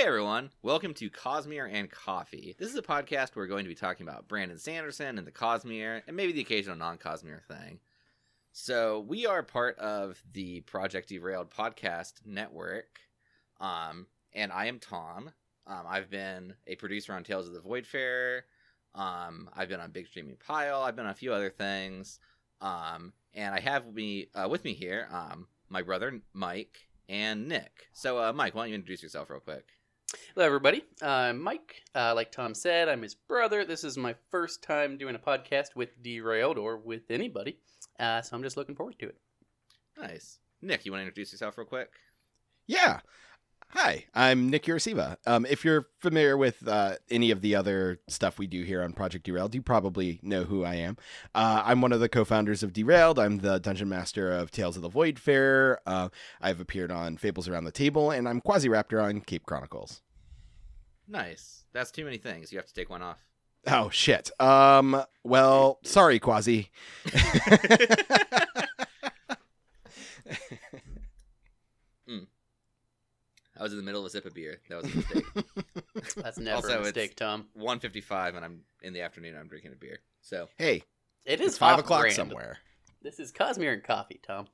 Hey everyone, welcome to Cosmere and Coffee. This is a podcast where we're going to be talking about Brandon Sanderson and the Cosmere, and maybe the occasional non-Cosmere thing. So we are part of the Project Derailed podcast network, um, and I am Tom. Um, I've been a producer on Tales of the Voidfarer. Um, I've been on Big Streaming Pile. I've been on a few other things, um, and I have me uh, with me here, um, my brother Mike and Nick. So, uh, Mike, why don't you introduce yourself real quick? Hello, everybody. I'm Mike. Uh, like Tom said, I'm his brother. This is my first time doing a podcast with Derailed or with anybody, uh, so I'm just looking forward to it. Nice. Nick, you want to introduce yourself real quick? Yeah. Hi, I'm Nick Urasiva. Um, if you're familiar with uh, any of the other stuff we do here on Project Derailed, you probably know who I am. Uh, I'm one of the co-founders of Derailed. I'm the dungeon master of Tales of the Voidfarer. Uh, I've appeared on Fables Around the Table, and I'm Quasi-Raptor on Cape Chronicles. Nice. That's too many things. You have to take one off. Oh shit. Um. Well, sorry, Quasi. I was in the middle of a sip of beer. That was a mistake. That's never Also, a it's- mistake, Tom. 155 and I'm in the afternoon I'm drinking a beer. So, hey, It is five o'clock brand. somewhere. This is Cosmere and Coffee, Tom.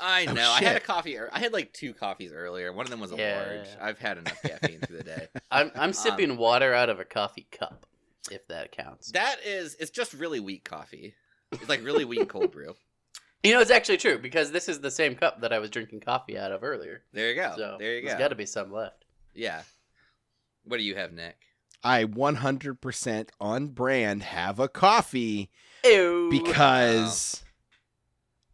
I Oh, know. I had a coffee. I had like two coffees earlier. One of them was a Yeah. large. I've had enough caffeine through the day. I'm I'm um, sipping water out of a coffee cup, if that counts. That is, it's just really weak coffee. It's like really weak cold brew. You know, it's actually true because this is the same cup that I was drinking coffee out of earlier. There you go. so there you There's go. got to be some left. Yeah. What do you have, Nick? I 100% on brand have a coffee Ew. because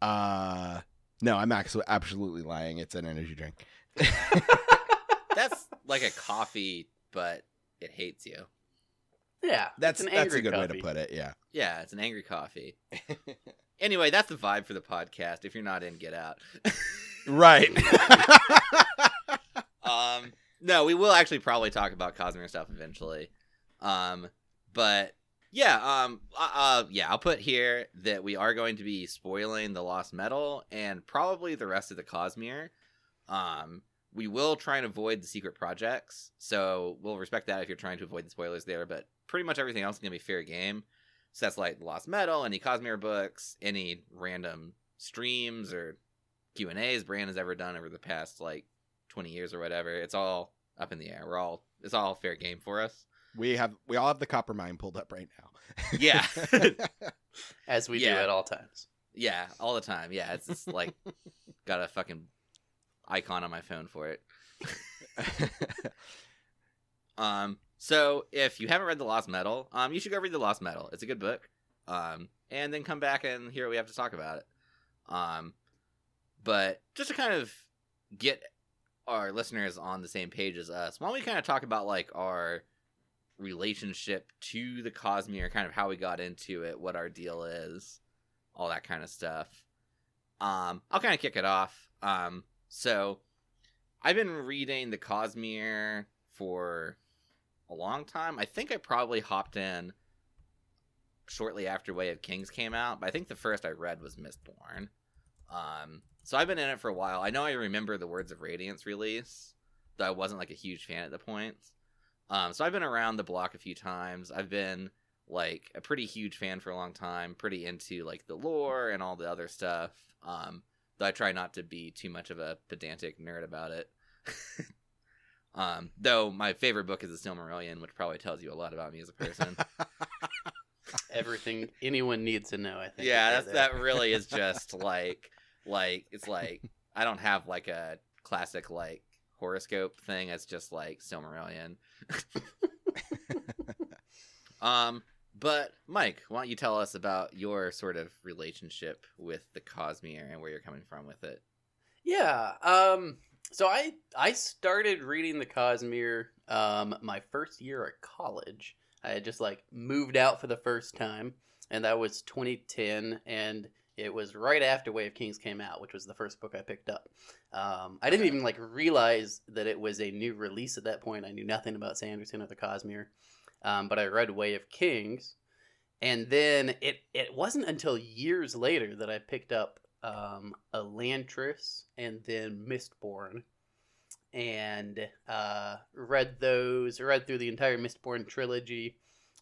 uh no i'm actually absolutely lying it's an energy drink That's like a coffee, but it hates you. yeah, that's it's an that's a angry good way to put it yeah Yeah, it's an angry coffee. anyway, that's the vibe for the podcast. If you're not in, get out. right um, no, we will actually probably talk about Cosmere stuff eventually. Um, but yeah, um, uh, uh, yeah, I'll put here that we are going to be spoiling the Lost Metal and probably the rest of the Cosmere. Um, we will try and avoid the secret projects, so we'll respect that if you're trying to avoid the spoilers there. But pretty much everything else is gonna be fair game. So that's like Lost Metal, any Cosmere books, any random streams or Q and A's Brandon's ever done over the past like 20 years or whatever. It's all up in the air. We're all it's all fair game for us. we have we all have the Coppermind pulled up right now Yeah. as we do at all times. yeah, all the time. Yeah, it's, it's like got a fucking icon on my phone for it. Um, so if you haven't read The Lost Metal, um, you should go read The Lost Metal. It's a good book. Um, and then come back and hear what we have to talk about it. Um, but just to kind of get our listeners on the same page as us, why don't we kind of talk about like our relationship to the Cosmere, kind of how we got into it, what our deal is, all that kind of stuff. Um, I'll kind of kick it off. Um, so I've been reading the Cosmere for long time. I think I probably hopped in shortly after Way of Kings came out, but I think the first I read was Mistborn. Um, so I've been in it for a while. I know I remember the Words of Radiance release, though I wasn't like a huge fan at the point. Um, so I've been around the block a few times. I've been like a pretty huge fan for a long time, pretty into like the lore and all the other stuff. Um, though I try not to be too much of a pedantic nerd about it. um, though my favorite book is The Silmarillion, which probably tells you a lot about me as a person. Everything anyone needs to know, I think. yeah, that's there. that really is just like like it's like I don't have like a classic like horoscope thing. It's just like Silmarillion. um, but Mike, why don't you tell us about your sort of relationship with the Cosmere and where you're coming from with it? Yeah. Um. So I I started reading the Cosmere um my first year at college. I had just like moved out for the first time, and that was 2010, and it was right after Way of Kings came out, which was the first book I picked up. Um, I didn't even like realize that it was a new release at that point. I knew nothing about Sanderson or the Cosmere, um, but I read Way of Kings, and then it it wasn't until years later that I picked up um, Elantris and then Mistborn. and uh, read those, read through the entire Mistborn trilogy.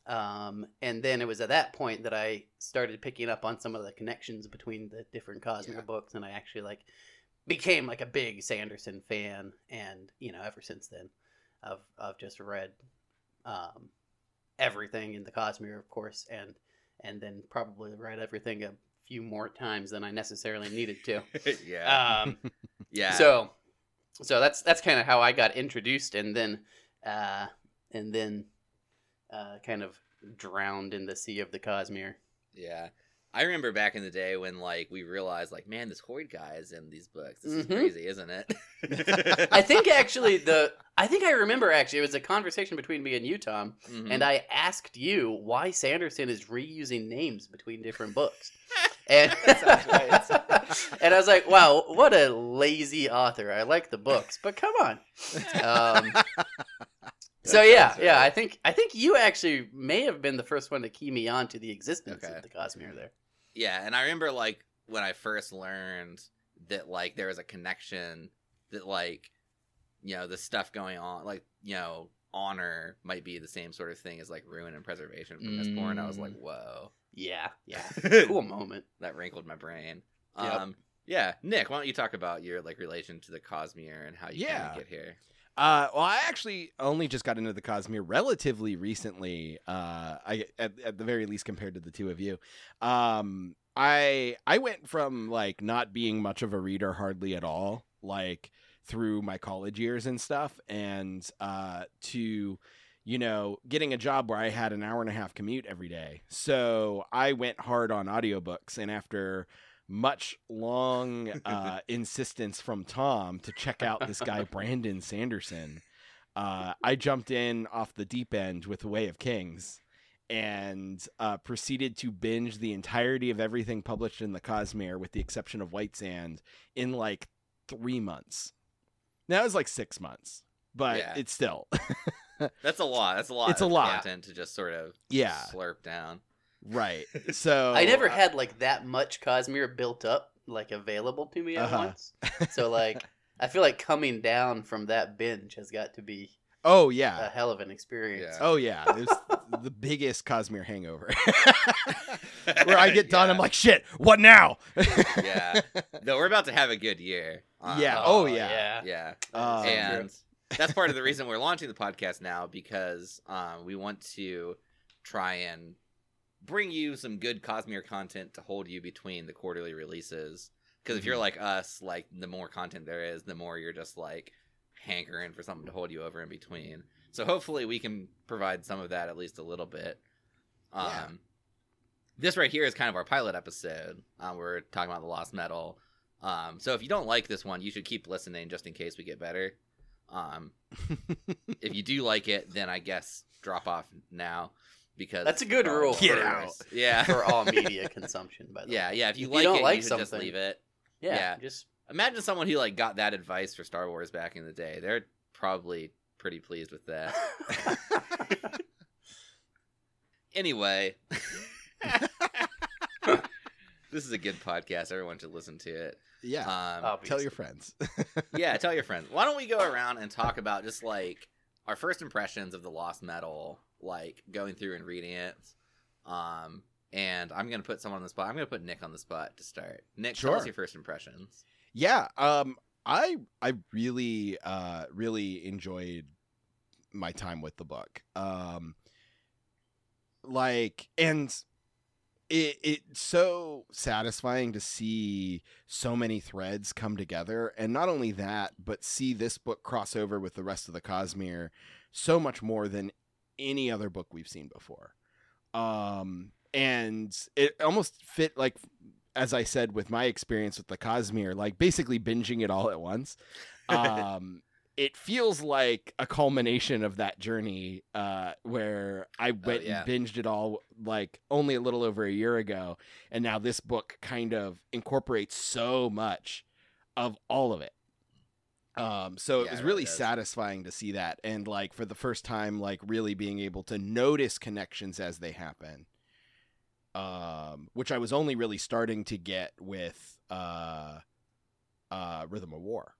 Um, and then it was at that point that I started picking up on some of the connections between the different Cosmere Yeah. books, and I actually like became like a big Sanderson fan. And you know, ever since then, I've I've just read um, everything in the Cosmere, of course, and and then probably read everything few more times than I necessarily needed to. yeah. Um, yeah. so so that's that's kind of how I got introduced, and then uh, and then uh, kind of drowned in the sea of the Cosmere. Yeah. I remember back in the day when like we realized like, man, this Hoid guy is in these books. This is Mhm. crazy, isn't it? I think actually the I think I remember actually it was a conversation between me and you, Tom, Mhm. and I asked you why Sanderson is reusing names between different books. And, and I was like, wow, what a lazy author. I like the books, but come on. Um, so yeah, yeah. I think I think you actually may have been the first one to key me on to the existence Okay. of the Cosmere there. Yeah, and I remember like when I first learned that like there was a connection that like you know the stuff going on like you know honor might be the same sort of thing as like ruin and preservation from Mistborn. I was like, Mm. whoa, Yeah, yeah. cool moment. that wrinkled my brain. Yep. Um, yeah, Nick, why don't you talk about your like relation to the Cosmere and how you Yeah. get here? Uh, well, I actually only just got into the Cosmere relatively recently. Uh, I at, at the very least compared to the two of you. Um, I I went from like not being much of a reader hardly at all, like through my college years and stuff, and uh, to you know getting a job where I had an hour and a half commute every day. So I went hard on audiobooks, and after much long uh, insistence from Tom to check out this guy Brandon Sanderson. Uh, I jumped in off the deep end with The Way of Kings and uh, proceeded to binge the entirety of everything published in the Cosmere, with the exception of White Sand, in like three months. Now it was like six months, but Yeah. it's still That's a lot. That's a lot. It's a of lot. content to just sort of yeah, slurp down. right. So I never uh, had like that much Cosmere built up like available to me at Uh-huh. once. So like I feel like coming down from that binge has got to be Oh yeah, a hell of an experience. Yeah. Oh yeah, it was the biggest Cosmere hangover. Where I get done, I'm like, shit, what now? Yeah. No, we're about to have a good year. Um, Yeah. Oh, yeah. yeah. Yeah. Um, and that's part of the reason we're launching the podcast now because um, we want to try and bring you some good Cosmere content to hold you between the quarterly releases. Because if you're Mhm. like us, like the more content there is, the more you're just like hankering for something to hold you over in between. So hopefully we can provide some of that at least a little bit. Um, Yeah. This right here is kind of our pilot episode. Um, we're talking about the Lost Metal. Um, so if you don't like this one, you should keep listening just in case we get better. Um, if you do like it, then I guess drop off now because That's a good uh, rule Get for, out. Yeah, for all media consumption, by the yeah, way. yeah. If you If like you don't it, like you should just leave it. Yeah, yeah. just Imagine someone who like got that advice for Star Wars back in the day. They're probably pretty pleased with that. Anyway, this is a good podcast. Everyone should listen to it. yeah. Um, Obviously. Tell your friends. yeah, tell your friends. Why don't we go around and talk about just like our first impressions of the Lost Metal, like going through and reading it. Um, and I'm gonna put someone on the spot. I'm gonna put Nick on the spot to start. Nick, tell us your first impressions. yeah. Um. I I really uh really enjoyed my time with the book. Um. Like and. It, it's so satisfying to see so many threads come together and not only that but see this book cross over with the rest of the cosmere so much more than any other book we've seen before. Um and it almost fit like as i said with my experience with the cosmere like basically binging it all at once. Um it feels like a culmination of that journey uh where i went yeah. and binged it all like only a little over a year ago and now this book kind of incorporates so much of all of it. Um so it Yeah, was it really really satisfying to see that and like for the first time like really being able to notice connections as they happen. Um which i was only really starting to get with uh uh rhythm of war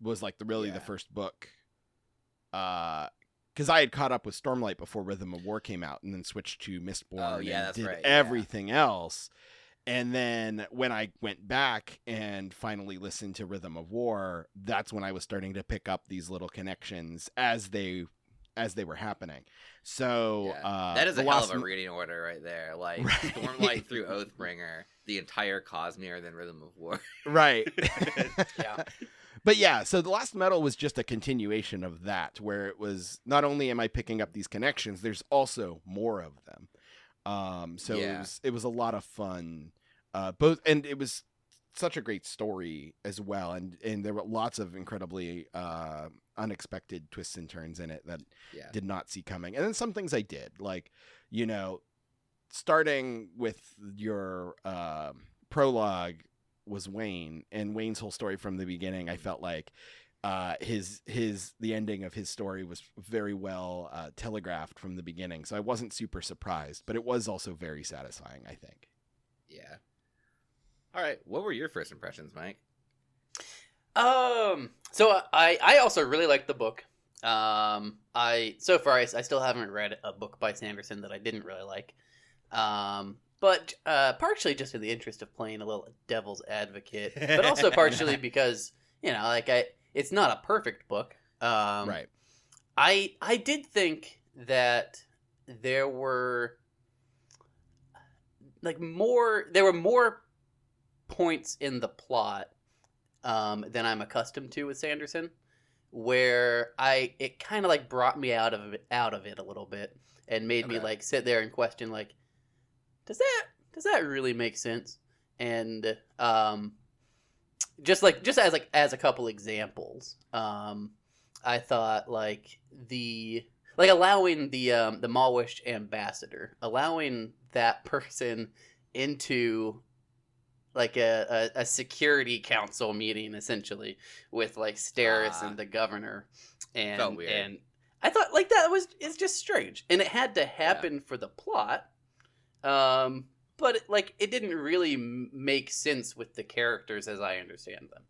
was like the really the first book. Uh, because I had caught up with Stormlight before Rhythm of War came out, and then switched to Mistborn. Oh, yeah, and did right, yeah. everything else. And then when I went back and finally listened to Rhythm of War, that's when I was starting to pick up these little connections as they as they were happening. So Yeah. uh, that is a hell of a reading order right there. Like Right. Stormlight through Oathbringer, the entire Cosmere, then Rhythm of War. right. Yeah. But yeah, so the Lost Metal was just a continuation of that, where it was not only am I picking up these connections, there's also more of them. Um, so it was it was a lot of fun, uh, both, and it was such a great story as well, and and there were lots of incredibly uh, unexpected twists and turns in it that Yeah. did not see coming. And then some things I did, like, you know, starting with your uh, prologue was Wayne, and Wayne's whole story from the beginning, I felt like uh, his his the ending of his story was very well uh, telegraphed from the beginning. So I wasn't super surprised, but it was also very satisfying. I think. Yeah. All right. What were your first impressions, Mike? Um. So I I also really liked the book. Um. I so far I, I still haven't read a book by Sanderson that I didn't really like. Um. But uh, partially just in the interest of playing a little devil's advocate, but also partially because you know, like I, it's not a perfect book. Um, right. I I did think that there were like more there were more points in the plot um, than I'm accustomed to with Sanderson, where I it kind of like brought me out of it out of it a little bit and made me like sit there and question like, does that does that really make sense? And um, just like just as like as a couple examples, um, I thought like the like allowing the um, the Malwish ambassador, allowing that person into like a, a, a security council meeting essentially with like Steris Ah. and the governor and and I thought like that was it's just strange and it had to happen for the plot um but like it didn't really make sense with the characters as I understand them.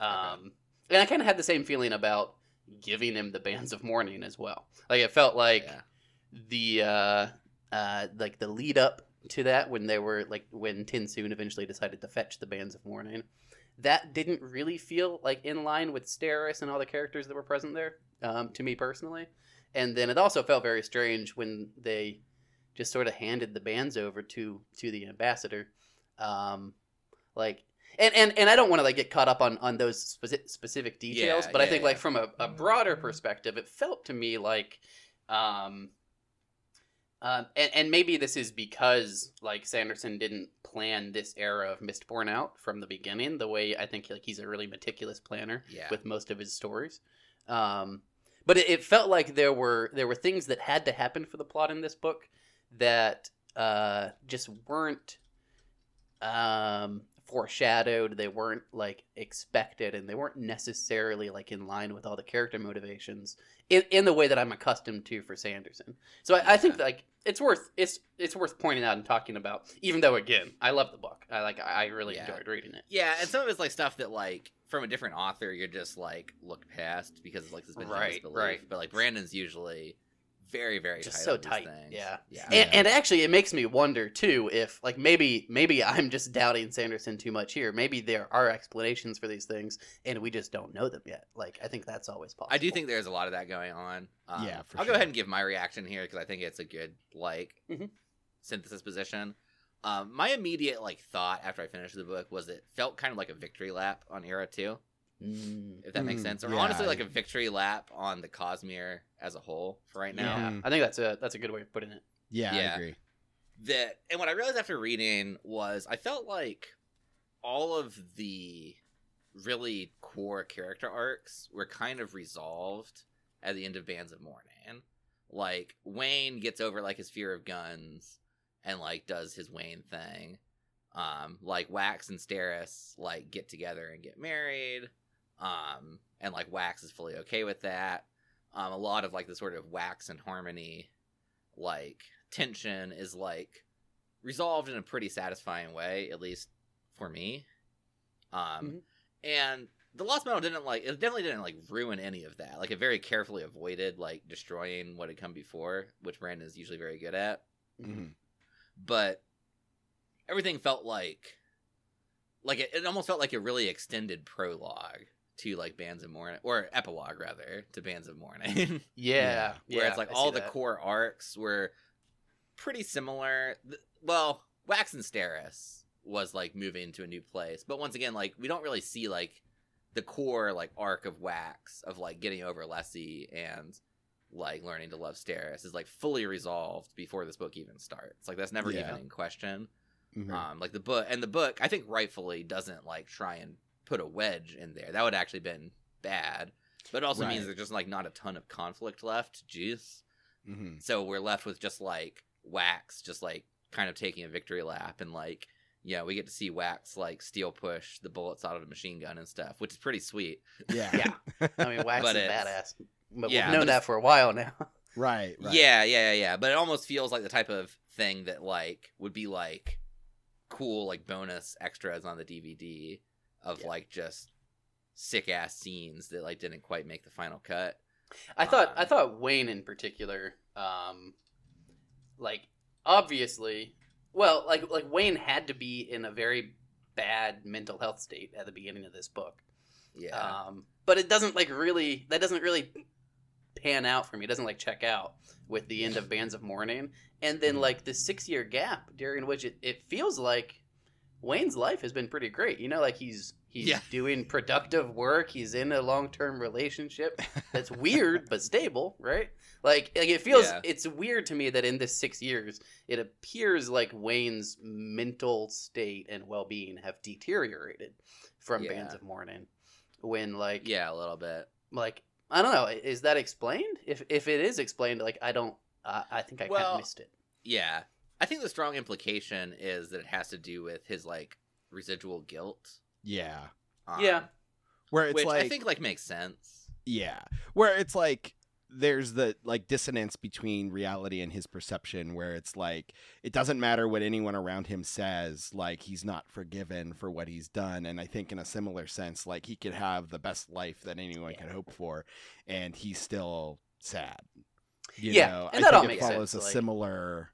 Um and I kind of had the same feeling about giving him the bands of mourning as well. Like it felt like yeah. the uh uh like the lead up to that when they were like when TenSoon eventually decided to fetch the bands of mourning that didn't really feel like in line with Steris and all the characters that were present there um, to me personally. And then it also felt very strange when they just sort of handed the bands over to to the ambassador um like and and, and I don't want to like get caught up on on those speci- specific details Yeah, but I think yeah. like from a, a broader perspective it felt to me like um um, and, and maybe this is because like Sanderson didn't plan this era of Mistborn out from the beginning, the way I think like he's a really meticulous planner Yeah. with most of his stories. Um, but it, it felt like there were there were things that had to happen for the plot in this book that uh, just weren't um, foreshadowed. They weren't like expected, and they weren't necessarily like in line with all the character motivations in, in the way that I'm accustomed to for Sanderson. So I, I think like it's worth it's it's worth pointing out and talking about. Even though again, I love the book. I like I really Yeah. enjoyed reading it. Yeah, and some of it's like stuff that like from a different author you're just like look past because it's like this Right, belief. right. But like Brandon's usually very very Just tight so tight, things. yeah. yeah. Yeah. And, and actually, it makes me wonder too if like maybe maybe I'm just doubting Sanderson too much here. Maybe there are explanations for these things and we just don't know them yet. Like I think that's always possible. I do think there's a lot of that going on. Um, Yeah, I'll sure. go ahead and give my reaction here because I think it's a good like Mhm. synthesis position. Um, my immediate like thought after I finished the book was it felt kind of like a victory lap on Era Two, Mm. if that makes Mm, sense, or yeah, honestly like a victory lap on the Cosmere as a whole for right now. Yeah. I think that's a that's a good way of putting it. Yeah, Yeah. I agree. that and what I realized after reading was I felt like all of the really core character arcs were kind of resolved at the end of Bands of Mourning. Like Wayne gets over like his fear of guns and like does his Wayne thing. Um, like Wax and Steris like get together and get married. Um, and like Wax is fully okay with that. Um, a lot of like the sort of Wax and Harmony like tension is like resolved in a pretty satisfying way, at least for me. Um, Mhm. and the Lost Metal didn't like it definitely didn't like ruin any of that. Like it very carefully avoided like destroying what had come before, which Brandon is usually very good at. Mhm. But everything felt like like it, it almost felt like a really extended prologue to like Bands of Mourning or epilogue rather to Bands of Mourning. Yeah, yeah. where it's like I all the that. core arcs were pretty similar. Well, Wax and Steris was like moving to a new place, but once again, like we don't really see like the core like arc of Wax of like getting over Lessie and like learning to love Steris is like fully resolved before this book even starts. Like that's never Yeah. even in question. Mhm. Um, like the book and the book, I think rightfully doesn't like try and put a wedge in there. That would actually been bad. But it also means there's just like not a ton of conflict left. Jeez. Mhm. So we're left with just like Wax, just like kind of taking a victory lap, and like yeah, we get to see Wax like steel push the bullets out of the machine gun and stuff, which is pretty sweet. Yeah. Yeah. I mean, Wax But is it's- badass. But Yeah, we've known but that for a while now. right. Right. Yeah, yeah, yeah, yeah. But it almost feels like the type of thing that like would be like cool like bonus extras on the DVD of Yeah. like just sick ass scenes that like didn't quite make the final cut. I thought Um, I thought Wayne in particular, um, like obviously, well, like like Wayne had to be in a very bad mental health state at the beginning of this book. Yeah. Um, but it doesn't like really that doesn't really pan out for me. It doesn't like check out with the end of Bands of Mourning, and then Mhm. like the six year gap during which it, it feels like Wayne's life has been pretty great. You know, like he's he's Yeah. doing productive work. He's in a long term relationship that's weird but stable, right? Like, like it feels Yeah. it's weird to me that in this six years, it appears like Wayne's mental state and well being have deteriorated from Yeah. Bands of Mourning. When like yeah, a little bit. like I don't know, is that explained? If if it is explained, like I don't, uh, I think I kind of missed it. Yeah. I think the strong implication is that it has to do with his like residual guilt. Yeah. um, Yeah. Where it's which like I think like makes sense. Yeah. Where it's like there's the like dissonance between reality and his perception where it's like it doesn't matter what anyone around him says like he's not forgiven for what he's done and I think in a similar sense like he could have the best life that anyone Yeah. could hope for and he's still sad. You Yeah, know, and I that all think it makes follows sense, a like- similar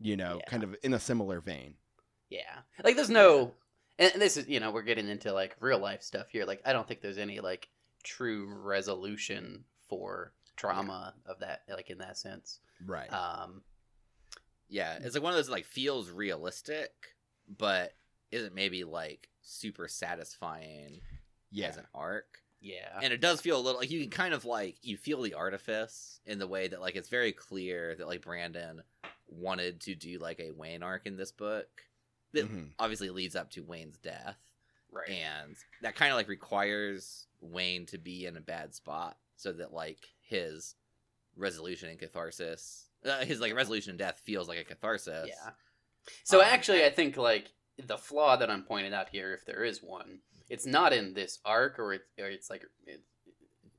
you know, Yeah. kind of in a similar vein. Yeah, like there's no, and this is you know we're getting into like real life stuff here. Like I don't think there's any like true resolution for trauma of that like in that sense. Right. Um, Yeah, it's like one of those like feels realistic, but isn't maybe like super satisfying yeah. as an arc. yeah, And it does feel a little like you can kind of like you feel the artifice in the way that like it's very clear that like Brandon wanted to do like a Wayne arc in this book that Mhm. obviously leads up to Wayne's death. right. and that kind of like requires Wayne to be in a bad spot so that like his resolution and catharsis, uh, his like resolution and death feels like a catharsis. Yeah. So Um, actually, I think like the flaw that I'm pointing out here, if there is one, it's not in this arc, or it's or it's like it,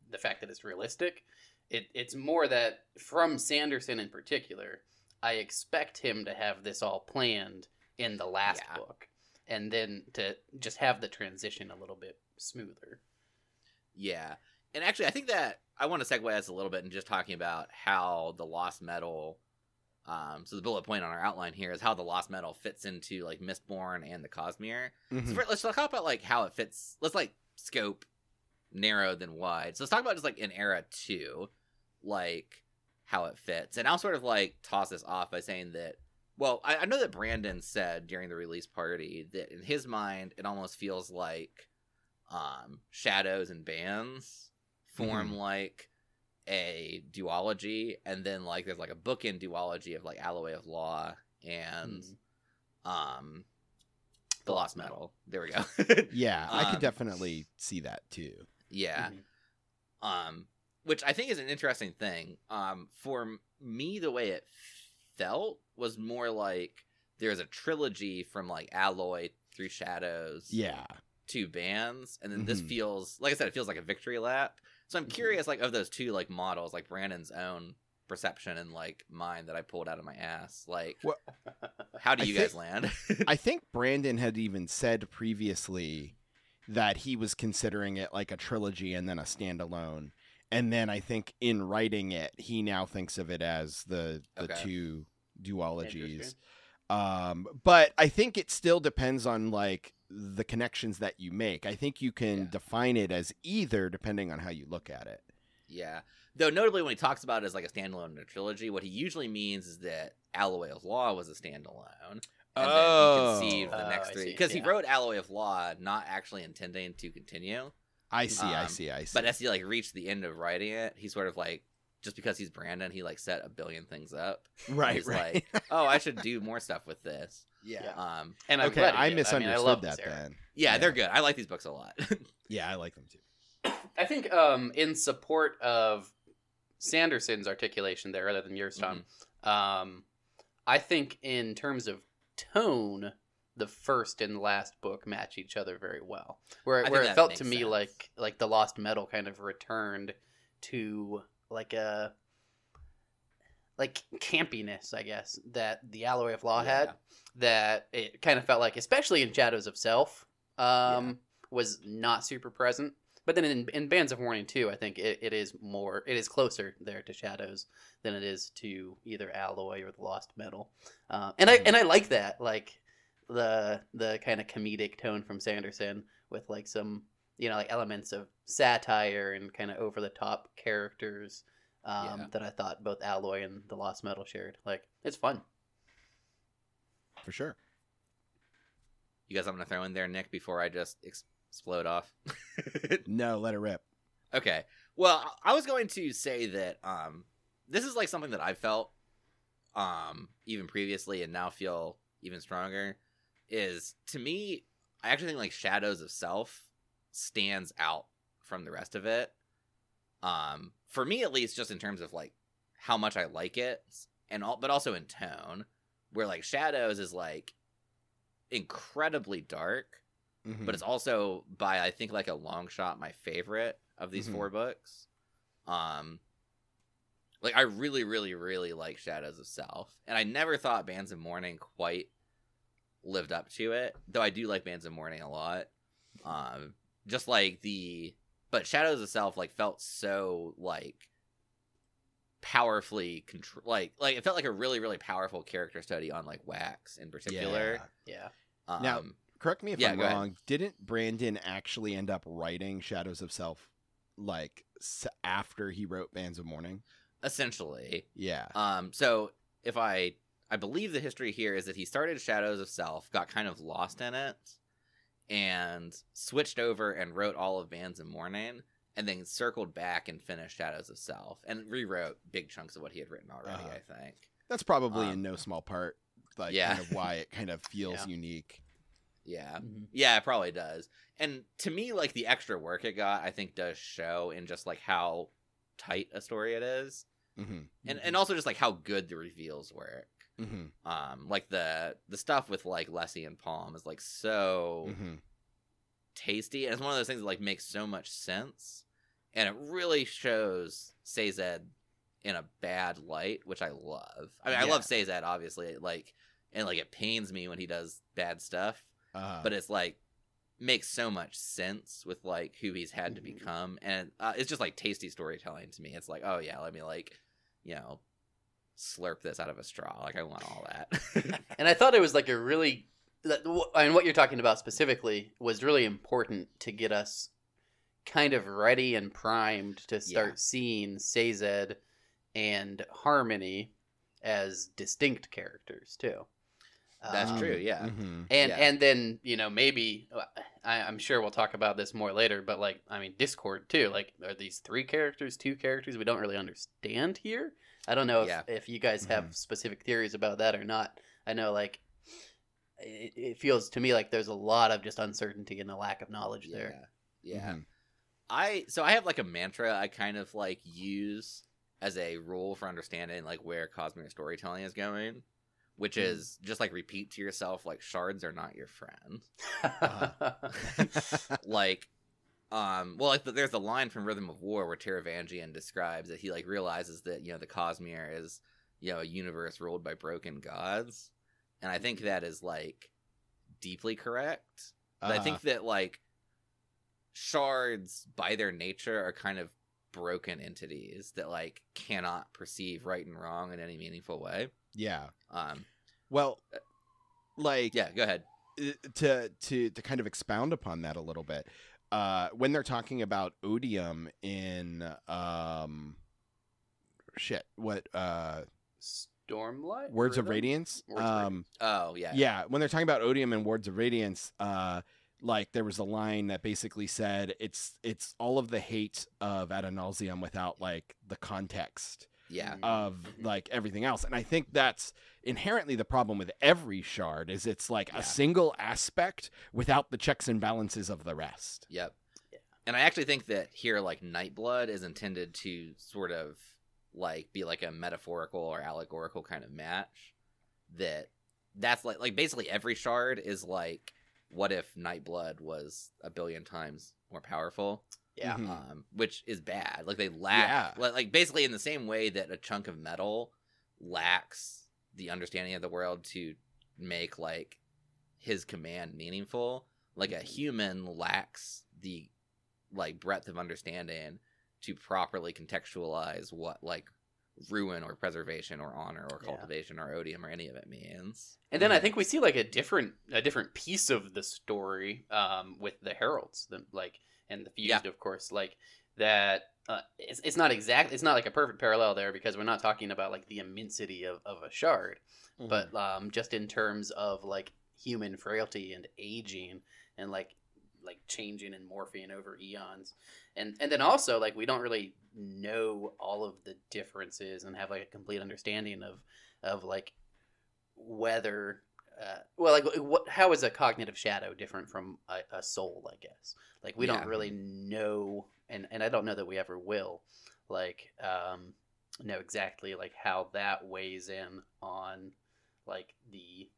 the fact that it's realistic. It it's more that from Sanderson in particular, I expect him to have this all planned in the last Yeah. book, and then to just have the transition a little bit smoother. Yeah. And actually, I think that I want to segue us a little bit and just talking about how the lost metal. Um, so the bullet point on our outline here is how the lost metal fits into like Mistborn and the Cosmere. So Mhm. for, let's talk about like how it fits. Let's like scope narrow than wide. So let's talk about just like in era two, like how it fits. And I'll sort of like toss this off by saying that. Well, I, I know that Brandon said during the release party that in his mind it almost feels like um, shadows and bands form like a duology, and then like there's like a bookend duology of like Alloy of Law and Mm. um the Lost Metal. There we go. Yeah, I could Um, definitely see that too. yeah. Mhm. Um which I think is an interesting thing. Um for me the way it felt was more like there's a trilogy from like Alloy through Shadows Yeah. two bands and then this Mhm. feels like I said it feels like a victory lap. So I'm Mhm. curious like of those two like models like Brandon's own perception and like mine that I pulled out of my ass. Like Well, how do you think- guys land? I think Brandon had even said previously that he was considering it like a trilogy and then a standalone. And then I think in writing it, he now thinks of it as the the Okay. two duologies. Um, but I think it still depends on like the connections that you make. I think you can Yeah. define it as either depending on how you look at it. Yeah. Though notably, when he talks about it as like a standalone in a trilogy, what he usually means is that Alloy of Law was a standalone. And Oh. then he conceived the Oh, next I three see, because he wrote Alloy of Law not actually intending to continue, I see, I Um, see, I see. but as he like reached the end of writing it, he sort of like just because he's Brandon, he like set a billion things up. right, he's right. like, oh, I should do more stuff with this. yeah. Um, And I'm Okay, glad I did. misunderstood I, mean, I love that this era. then. yeah, Yeah. they're good. I like these books a lot. Yeah, I like them too. I think um, in support of Sanderson's articulation there, rather than yours, Tom, um, I think in terms of tone, the first and last book match each other very well. Where where it felt to me sense. like like the Lost Metal kind of returned to like a like campiness, I guess, that the Alloy of Law had. That it kind of felt like, especially in Shadows of Self, um, was not super present. But then in, in Bands of Mourning too, I think it, it is more, it is closer there to Shadows than it is to either Alloy or the Lost Metal. Uh, and I Mhm. and I like that, like the the kind of comedic tone from Sanderson with like some you know like elements of satire and kind of over the top characters um, Yeah. that I thought both Alloy and the Lost Metal shared. Like it's fun. For sure. You guys, I'm gonna throw in there, Nick, before I just ex- explode off. No, let it rip. Okay. Well, I was going to say that um this is like something that I felt um even previously and now feel even stronger is to me I actually think like Shadows of Self stands out from the rest of it. Um for me at least just in terms of like how much I like it and all but also in tone where like Shadows is like incredibly dark Mhm. but it's also by I think like a long shot my favorite of these Mhm. four books. Um like I really really really like Shadows of Self and I never thought Bands of Mourning quite lived up to it, though I do like Bands of Mourning a lot. Um just like the but Shadows of Self like felt so like powerfully control like like it felt like a really really powerful character study on like wax in particular. Yeah. Yeah. Um, Now- Correct me if Yeah, I'm go ahead. wrong. Didn't Brandon actually end up writing Shadows of Self like s- after he wrote Bands of Mourning? essentially Yeah. Um, so if I I believe the history here is that he started Shadows of Self, got kind of lost in it, and switched over and wrote all of Bands of Mourning, and then circled back and finished Shadows of Self, and rewrote big chunks of what he had written already. Uh-huh. I think. That's probably um, in no small part like yeah. kind of why it kind of feels Yeah. unique. Yeah, Mhm. yeah, it probably does. And to me, like the extra work it got, I think does show in just like how tight a story it is, hmm and and also just like how good the reveals work. Hmm um like the the stuff with like Lessie and Paalm is like so hmm tasty and it's one of those things that like makes so much sense and it really shows Sazed in a bad light which I love. I mean I love Sazed obviously like and like it pains me when he does bad stuff Uh, but it's like makes so much sense with like who he's had to Mhm. become and uh, it's just like tasty storytelling to me. It's like oh yeah let me like you know slurp this out of a straw like i want all that and I thought it was like a really, that- I mean, what you're talking about specifically was really important to get us kind of ready and primed to start Yeah. seeing Sazed and Harmony as distinct characters too. That's Um, true, yeah. mhm. And Yeah. and then you know maybe I, I'm sure we'll talk about this more later, but like I mean Discord too. Like are these three characters, two characters we don't really understand here? I don't know if, Yeah. if you guys have Mhm. specific theories about that or not. I know like it, it feels to me like there's a lot of just uncertainty and a lack of knowledge there. Yeah. Yeah. Mhm. I so I have like a mantra I kind of like use as a rule for understanding like where cosmic storytelling is going, which Hmm. is just like repeat to yourself like shards are not your friend. like um well like there's a line from Rhythm of War where Taravangian describes that he like realizes that you know the Cosmere is you know a universe ruled by broken gods. And I think that is like deeply correct. But I Uh-huh. think that like shards by their nature are kind of broken entities that like cannot perceive right and wrong in any meaningful way. Yeah. Um, Well, like yeah, go ahead. uh, to to to kind of expound upon that a little bit uh when they're talking about odium in um shit what uh Stormlight. words of radiance? Words of um Oh yeah, yeah when they're talking about odium and words of radiance uh like there was a line that basically said it's it's all of the hate of Adonalsium without like the context yeah, of Mhm. like everything else and i think that's inherently the problem with every shard is it's like Yeah. a single aspect without the checks and balances of the rest Yep. Yeah. And I actually think that here, like Nightblood, is intended to sort of like be like a metaphorical or allegorical kind of match. That that's like like basically every shard is like, what if Nightblood was a billion times more powerful? Yeah. Mhm. Um, which is bad. Like they lack, Yeah. like, like basically in the same way that a chunk of metal lacks the understanding of the world to make like his command meaningful like a human lacks the like breadth of understanding to properly contextualize what like ruin or preservation or honor or Yeah. cultivation or odium or any of it means And then I think we see like a different a different piece of the story um, with the heralds, the like and the fused, Yeah. of course, like that. Uh, it's, it's not exactly It's not like a perfect parallel there because we're not talking about like the immensity of, of a shard, Mm-hmm. but um, just in terms of like human frailty and aging and like like changing and morphing over eons and and then also like we don't really know all of the differences and have like a complete understanding of of like whether uh, well like what how is a cognitive shadow different from a, a soul i guess like we Yeah. don't really know and and i don't know that we ever will like um know exactly like how that weighs in on like the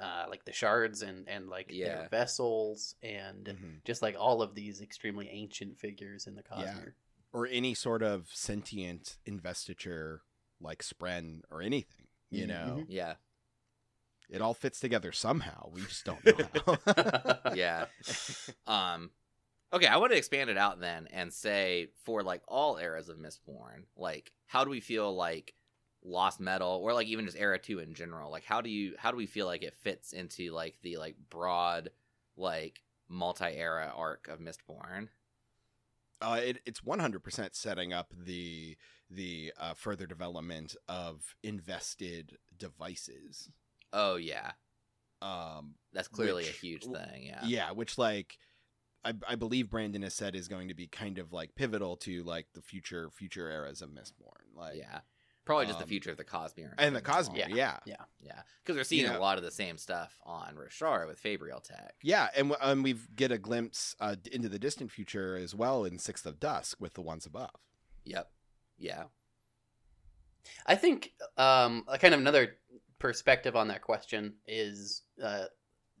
uh like the shards and and like Yeah. their vessels and Mhm. just like all of these extremely ancient figures in the Cosmere. or any sort of sentient investiture like spren or anything you Mhm. know yeah it all fits together somehow. We just don't know how. Yeah. Um okay i want to expand it out then and say for like all eras of mistborn like how do we feel like lost metal or like even just era 2 in general like how do you how do we feel like it fits into like the like broad like multi-era arc of mistborn? Uh, it, it's 100% setting up the the uh, further development of invested devices oh yeah um that's clearly Which- a huge thing yeah yeah which like I, I believe brandon has said is going to be kind of like pivotal to like the future future eras of mistborn like yeah probably just the um, future of the cosmere and the general. cosmere Yeah. yeah Yeah. yeah because we're seeing You know- a lot of the same stuff on roshar with fabrial tech Yeah, and and we get a glimpse uh, into the distant future as well in Sixth of Dusk with the ones above. yep yeah I think um, a kind of another perspective on that question is uh,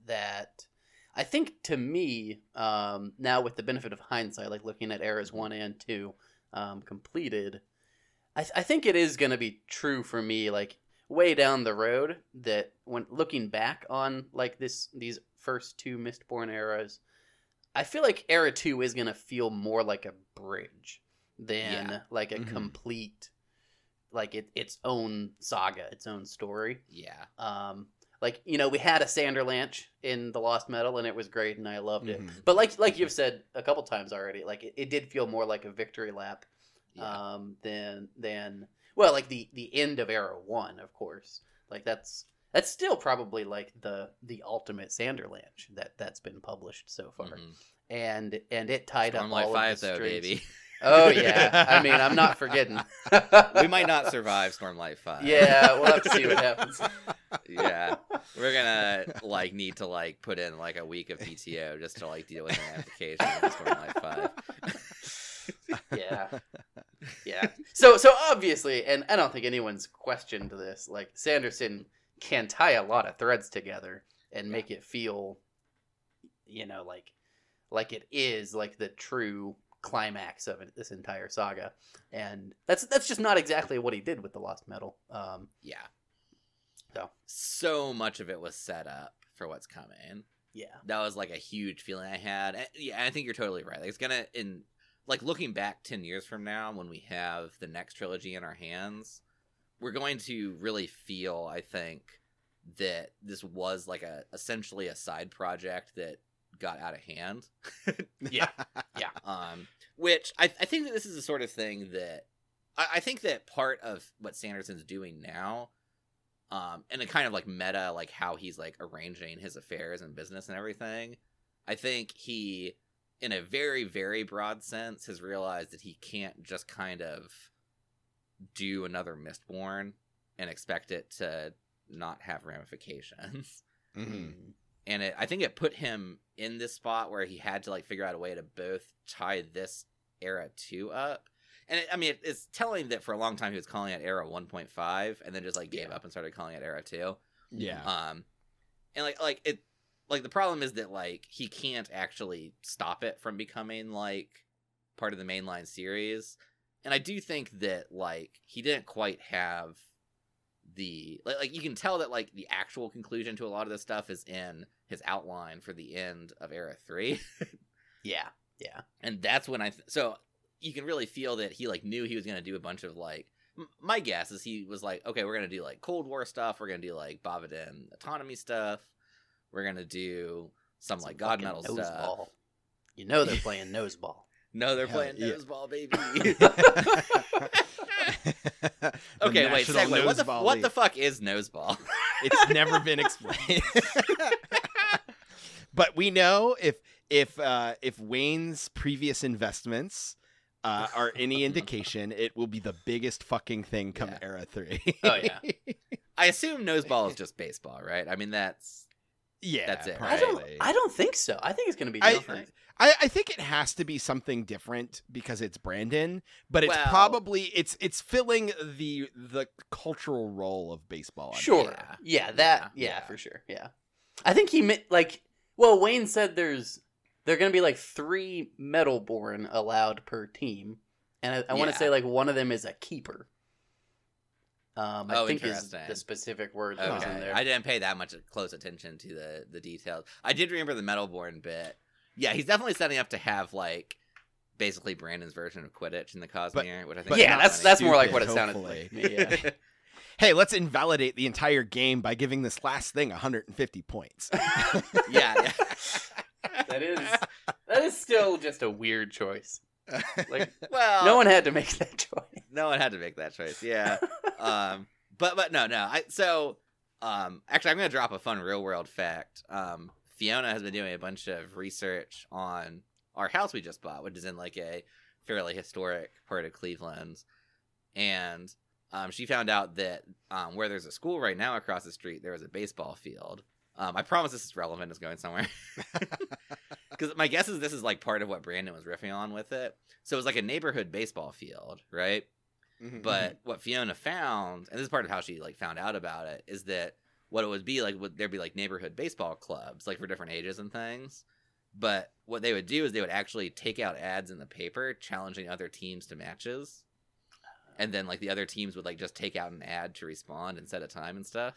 that I think to me um, now with the benefit of hindsight, like looking at eras one and two um, completed, I, th- I think it is going to be true for me like way down the road that when looking back on like this these first two Mistborn eras, I feel like era two is going to feel more like a bridge than Yeah. like a Mhm. complete like it, its own saga, its own story. yeah Um, like you know, we had a Sanderlanche in the Lost Metal, and it was great, and I loved it. Mhm. But like like you've said a couple times already, like it, it did feel more like a victory lap yeah um, than than well, like the the end of Era One, of course. Like that's that's still probably like the the ultimate Sanderlanche that that's been published so far, Mhm. and and it tied up all Five, of the though, strings. baby. Oh yeah, I mean I'm not forgetting. we might not survive Stormlight Five. Yeah, we'll have to see what happens. yeah, we're gonna like need to like put in like a week of PTO just to like deal with an application of Stormlight Five. Yeah. yeah. So so obviously, and I don't think anyone's questioned this. Like Sanderson can tie a lot of threads together and make it feel, you know, like like it is like the true climax of it, this entire saga. And that's that's just not exactly what he did with the Lost Metal. Um, Yeah. So. so much of it was set up for what's coming. Yeah. that was like a huge feeling I had. And, yeah, I think you're totally right. Like, it's gonna in like looking back ten years from now when we have the next trilogy in our hands, we're going to really feel. I think that this was like a essentially a side project that got out of hand. Yeah. um, which I, I think that this is the sort of thing that I, I think that part of what Sanderson's doing now, um, and a kind of like meta, like how he's like arranging his affairs and business and everything. I think he, in a very very broad sense, has realized that he can't just kind of do another Mistborn and expect it to not have ramifications Mhm. and it, I think it put him in this spot where he had to like figure out a way to both tie this era two up. And it, I mean, it, it's telling that for a long time he was calling it era 1.5, and then just like gave Yeah. up and started calling it era two. Yeah. Um, and like like it, like the problem is that like he can't actually stop it from becoming like part of the mainline series. And I do think that like he didn't quite have the like, like you can tell that like the actual conclusion to a lot of this stuff is in his outline for the end of era 3 Yeah. Yeah. and that's when i th- so you can really feel that he like knew he was going to do a bunch of like m- my guess is he was like okay we're going to do like cold war stuff we're going to do like Bavadin autonomy stuff we're going to do some, like god fucking metal stuff ball. You know they're playing noseball. no they're Hell playing yeah. noseball baby okay wait National segue. what the what the fuck is noseball it's never been explained. But we know if if uh, if Wayne's previous investments uh, are any indication, it will be the biggest fucking thing come Yeah. era three. Oh, yeah. i assume noseball is just baseball right i mean that's yeah, That's it, I don't. I don't think so. I think it's going to be different. I, I think it has to be something different because it's Brandon, but it's Well- probably it's it's filling the the cultural role of baseball. I Sure. think. Yeah. Yeah, that. Yeah. Yeah, Yeah. for sure. Yeah. I think he meant like. Well, Wayne said there's there are going to be like three Metalborn allowed per team, and I, I want Yeah. to say like one of them is a keeper. Um, I Oh, think is interesting. the specific word that was in Okay, there. I didn't pay that much close attention to the the details. I did remember the Metalborn bit. Yeah, he's definitely setting up to have like basically Brandon's version of Quidditch in the Cosmere, which I think. but is yeah, that's funny. that's more like what it sounded hopefully. like. me, Yeah. Hey, let's invalidate the entire game by giving this last thing 150 points. yeah, yeah. that is that is still just a weird choice. Like Well, no one had to make that choice. no one had to make that choice. Yeah. um, but but no, no. I so um, actually, I'm gonna drop a fun real world fact. Um, Fiona has been doing a bunch of research on our house we just bought, which is in like a fairly historic part of Cleveland, and um, she found out that um, where there's a school right now across the street, there was a baseball field. Um, I promise this is relevant. It's going somewhere. Because my guess is this is like part of what Brandon was riffing on with it. So it was like a neighborhood baseball field, right? Mm-hmm. But what Fiona found, and this is part of how she like found out about it, is that what it would be like would there'd be like neighborhood baseball clubs, like for different ages and things. But what they would do is they would actually take out ads in the paper challenging other teams to matches. And then like the other teams would like just take out an ad to respond and set a time and stuff.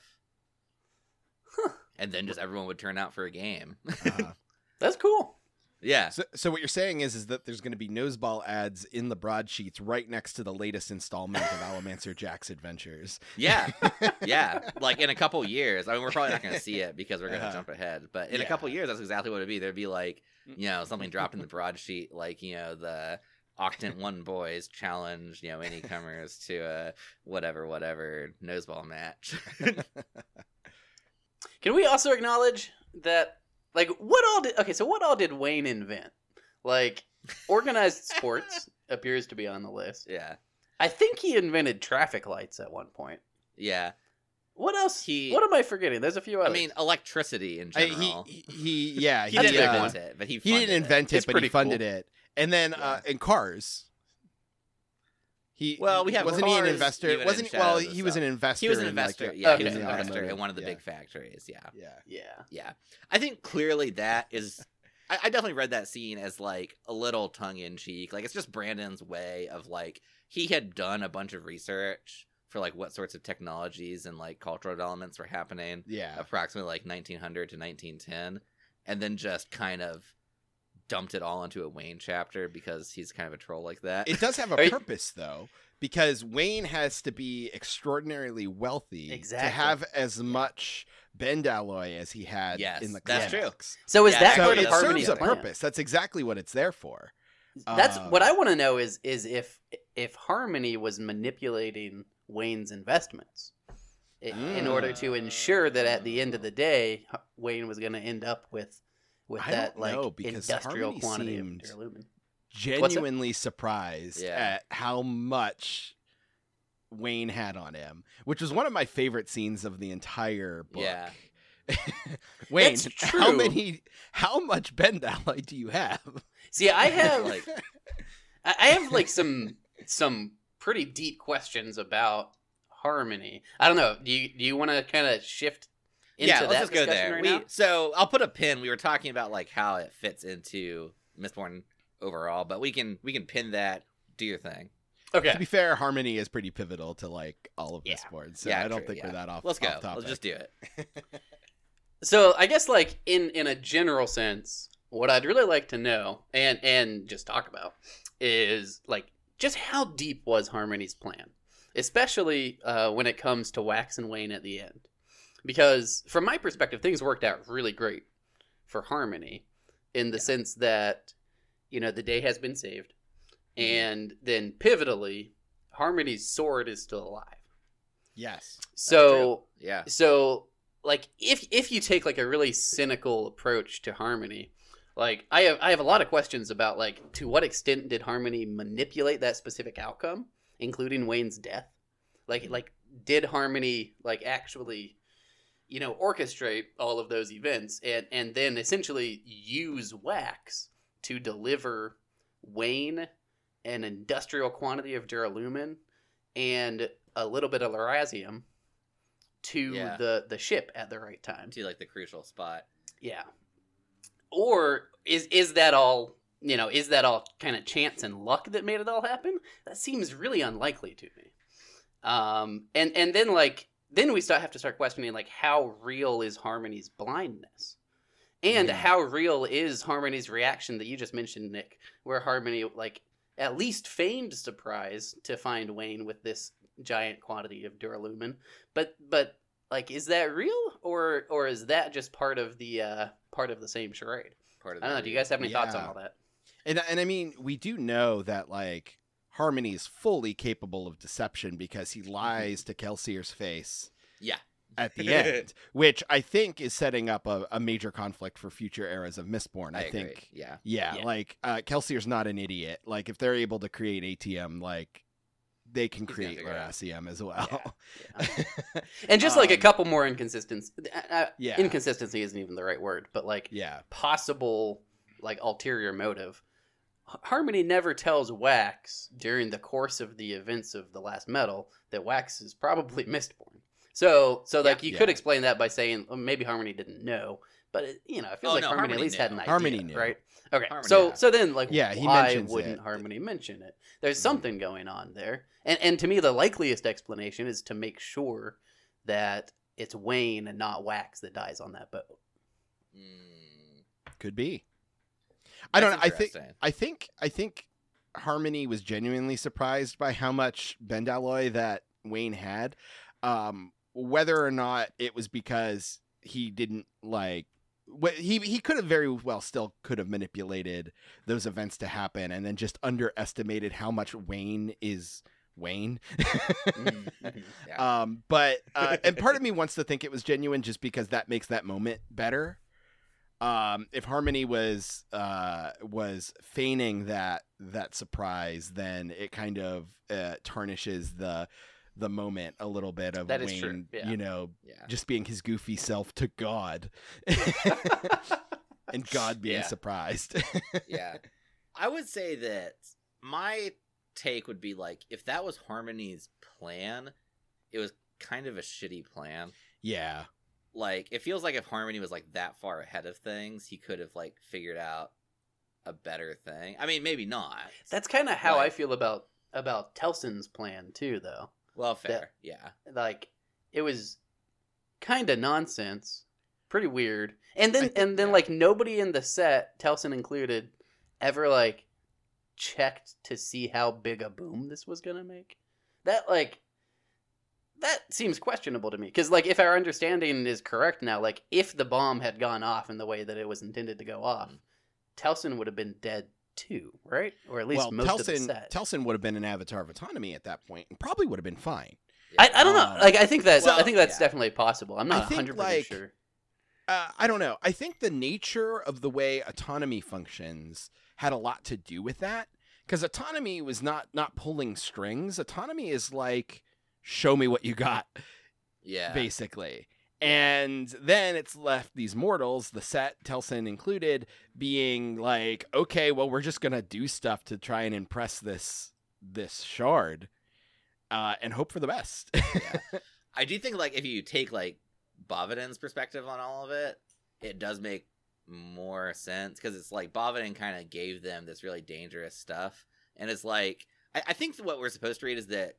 And then just everyone would turn out for a game. Uh-huh. That's cool. yeah. so, so what you're saying is, is that there's going to be noseball ads in the broadsheets right next to the latest installment of Allomancer Jack's Adventures. Yeah, yeah. Like in a couple years, I mean, we're probably not going to see it because we're going to Uh-huh. jump ahead. But in a couple years, that's exactly what it'd be. There'd be like, you know, something dropped in the broadsheet, like you know, the Octant One Boys challenge, you know, any comers to a whatever, whatever noseball match. Can we also acknowledge that, like, what all did? Okay, so what all did Wayne invent? Like, organized sports appears to be on the list. yeah, I think he invented traffic lights at one point. yeah. What else? He- What am I forgetting? There's a few Others. I mean, electricity in general. he, he, he- yeah, he, he, didn't uh, invent it, but he he funded didn't invent it, It's but he funded cool. it. And then uh, in cars, he Well, we have wasn't he an investor? even in Wasn't he, well? shadows and He was an investor. He was an in, like, investor. yeah, Okay. he was an in the investor in one of the yeah. big factories. Yeah. Yeah. yeah. Yeah. I think clearly that is. I, I definitely read that scene as like a little tongue in cheek. Like it's just Brandon's way of like he had done a bunch of research for like what sorts of technologies and like cultural developments were happening Yeah. approximately like 1900 to 1910 and then just kind of dumped it all into a Wayne chapter because he's kind of a troll like that. It does have a purpose though, because Wayne has to be extraordinarily wealthy Exactly. to have as much bendalloy as he had Yes, in the that's true. comics. So is Yeah, that So part it of Harmony's serves a plan? purpose. That's exactly what it's there for. That's Uh, what I want to know is is if if Harmony was manipulating Wayne's investments i- in order to ensure that at the end of the day Wayne was going to end up with with I that like know, because industrial Harmony quantity of duralumin. Genuinely surprised Yeah. at how much Wayne had on him, which was one of my favorite scenes of the entire book. Yeah. Wayne, how many how much Bendalloy do you have? See, I have Like- I have like some some pretty deep questions about Harmony. I don't know. Do you do you want to kind of shift yeah, let's just go there. right we, now? So I'll put a pin. We were talking about like how it fits into Mistborn overall, but we can we can pin that. Do your thing. Okay. To be fair, Harmony is pretty pivotal to like all of Yeah. this board, so Yeah, I don't true, think yeah. we're that off. Let's go. off topic. Let's just do it. So I guess like in in a general sense, what I'd really like to know and and just talk about is like just how deep was Harmony's plan, especially uh, when it comes to Wax and Wayne at the end, because from my perspective, things worked out really great for Harmony in the Yeah. sense that you know the day has been saved, Mhm. and then pivotally, Harmony's sword is still alive. Yes. So Yeah. so like if if you take like a really cynical approach to harmony like i have i have a lot of questions about like to what extent did harmony manipulate that specific outcome including wayne's death like like did harmony like actually you know orchestrate all of those events and and then essentially use wax to deliver wayne an industrial quantity of duralumin and a little bit of lerasium to Yeah. the the ship at the right time. To like the crucial spot. Yeah. Or is is that all you know, is that all kind of chance and luck that made it all happen? That seems really unlikely to me. Um and and then like then we start have to start questioning like how real is Harmony's blindness? And Yeah. how real is Harmony's reaction that you just mentioned, Nick, where Harmony like at least feigned surprise to find Wayne with this giant quantity of duralumin. But but like is that real or or is that just part of the uh part of the same charade? Part of I don't know. Do you guys have any thoughts on all that? And and I mean, we do know that like Harmony is fully capable of deception because he lies to Kelsier's face Yeah. at the end, which I think is setting up a, a major conflict for future eras of Mistborn. I, I, think, Yeah. yeah, Yeah. like uh, Kelsier's not an idiot. Like if they're able to create atium, like they can He's create figure it out. Lerasium as well. And just like a Um, couple more inconsistencies. Uh, Yeah. Inconsistency isn't even the right word, but like yeah, possible like ulterior motive. H- Harmony never tells Wax during the course of the events of the last metal that Wax is probably Mistborn. So, so like you could explain that by saying well, maybe Harmony didn't know, but it, you know, it feels Oh, like no, Harmony, at Harmony least had an idea, Harmony knew. right? Okay, Harmony so knew. so then like Yeah, he why mentions wouldn't it. Harmony mention it? There's Mhm. something going on there, and and to me the likeliest explanation is to make sure that it's Wayne and not Wax that dies on that boat. Mm, could be. I don't. know. I think. I think. I think Harmony was genuinely surprised by how much bendalloy that Wayne had. Um, whether or not it was because he didn't like. He he could have very well still could have manipulated those events to happen and then just underestimated how much Wayne is Wayne. Mm, mhm, yeah. Um, but uh, and part of me wants to think it was genuine just because that makes that moment better. Um, if Harmony was uh, was feigning that that surprise, then it kind of uh, tarnishes the the moment a little bit of That Wayne, yeah. you know, yeah. just being his goofy self to God, and God being Yeah. surprised. yeah. I would say that my take would be like if that was Harmony's plan, it was kind of a shitty plan. yeah, Like it feels like if Harmony was like that far ahead of things, he could have like figured out a better thing. I mean, maybe not. That's kind of how I feel about about Telson's plan too, though. well, fair. Yeah. Like it was kind of nonsense, pretty weird. And then think- and then yeah. like nobody in the set, Telson included, ever like checked to see how big a boom this was gonna make. That like that seems questionable to me because like if our understanding is correct now, like if the bomb had gone off in the way that it was intended to go off, Mhm. Telson would have been dead too, right? Or at least well, most of the Telson, set. Telson would have been an avatar of autonomy at that point and probably would have been fine. I, I don't know. Um, Like I think that's I think that's yeah. definitely possible. I'm not think, 100 like, percent sure. Uh, I don't know. I think the nature of the way autonomy functions had a lot to do with that. Because autonomy was not not pulling strings. Autonomy is like, show me what you got, Yeah. basically. And then it's left these mortals, the set, Telson included, being like, okay, well, we're just gonna do stuff to try and impress this this shard, uh, and hope for the best. I do think like if you take like Bavadin's perspective on all of it, it does make more sense because it's like Bavadin kind of gave them this really dangerous stuff, and it's like I, I think what we're supposed to read is that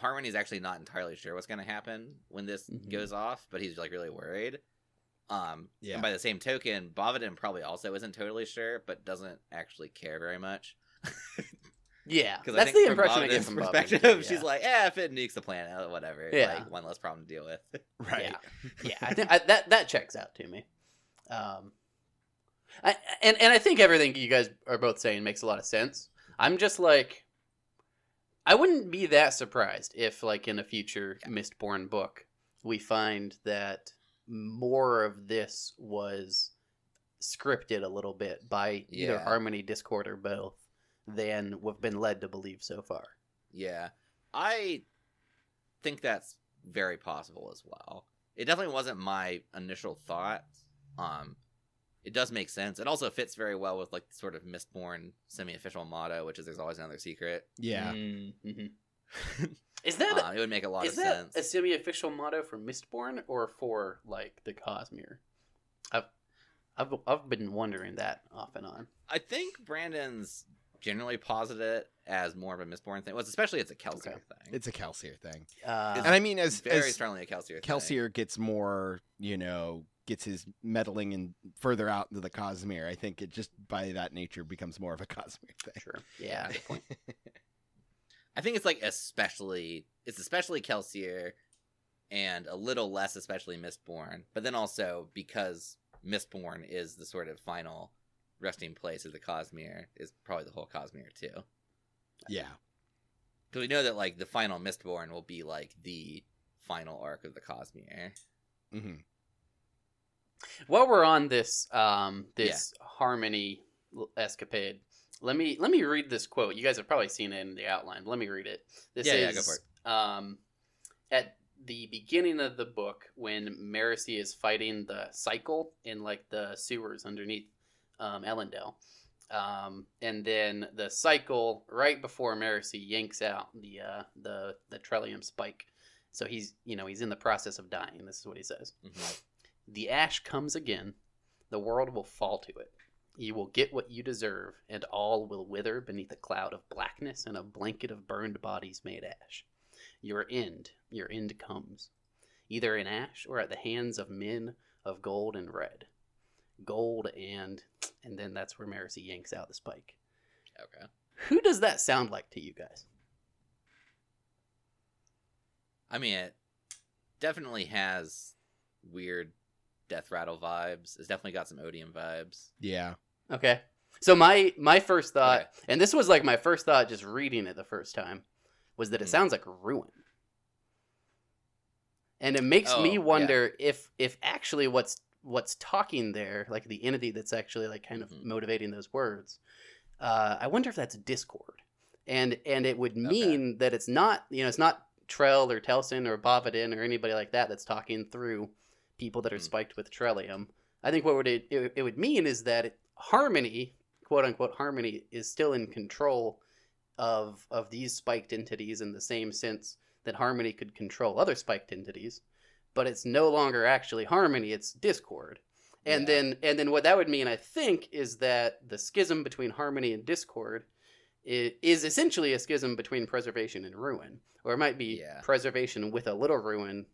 Harmony is actually not entirely sure what's going to happen when this Mhm. goes off, but he's like really worried. Um, Yeah. And by the same token, Bavadin probably also isn't totally sure, but doesn't actually care very much. Yeah, Because that's I think the impression I from get from perspective, too, yeah. she's like, "Eh, if it nukes the planet, whatever. Yeah. Like one less problem to deal with." right. yeah, I think I, that that checks out to me. Um, I, and and I think everything you guys are both saying makes a lot of sense. I'm just like, I wouldn't be that surprised if, like, in a future Mistborn book, we find that more of this was scripted a little bit by either Harmony, Discord, or both than we've been led to believe so far. Yeah. I think that's very possible as well. It definitely wasn't my initial thought. Um it does make sense. It also fits very well with like sort of Mistborn semi-official motto, which is there's always another secret. Yeah. Mm-hmm. Is that Uh, it would make a lot Is of that sense. a semi-official motto for Mistborn or for like the Cosmere? I've I've I've been wondering that off and on. I think Brandon's generally posited it as more of a Mistborn thing. Well, especially it's a Kelsier Okay. thing. It's a Kelsier thing. Uh, And I mean, as very as strongly a Kelsier thing. Kelsier gets more, you know, gets his meddling and further out into the Cosmere, I think it just by that nature becomes more of a Cosmere thing. sure. Yeah. I think it's like especially it's especially Kelsier and a little less especially Mistborn, but then also because Mistborn is the sort of final resting place of the Cosmere is probably the whole Cosmere too. Yeah. Because we know that like the final Mistborn will be like the final arc of the Cosmere. hmm While we're on this um this harmony escapade, let me let me read this quote. You guys have probably seen it in the outline. Let me read it. This Yeah, is yeah, go for it. um at the beginning of the book when Marasi is fighting the cycle in like the sewers underneath um, Elendel. Um, and then the cycle right before Marasi yanks out the uh, the the Trellium spike. So he's you know he's in the process of dying. This is what he says. Mhm. The ash comes again. The world will fall to it. You will get what you deserve, and all will wither beneath a cloud of blackness and a blanket of burned bodies made ash. Your end, your end comes, either in ash or at the hands of men of gold and red. Gold and, and then that's where Marasi yanks out the spike. Okay. Who does that sound like to you guys? I mean, it definitely has weird death rattle vibes. It's definitely got some odium vibes. Yeah. Okay. So my my first thought, Okay. and this was like my first thought just reading it the first time, was that it Hmm. sounds like ruin. And it makes Oh, me yeah. wonder if if actually what's what's talking there, like the entity that's actually like kind of Mhm. motivating those words, uh, I wonder if that's Discord, and and it would mean that it's not you know it's not Trell or Telson or Bavadin or anybody like that that's talking through people that are Hmm. spiked with Trellium. I think what would it, it, it would mean is that it, Harmony, quote unquote Harmony, is still in control of of these spiked entities in the same sense that Harmony could control other spiked entities, but it's no longer actually Harmony; it's Discord. And Yeah. then and then what that would mean, I think, is that the schism between Harmony and Discord is essentially a schism between preservation and ruin, or it might be Yeah. preservation with a little ruin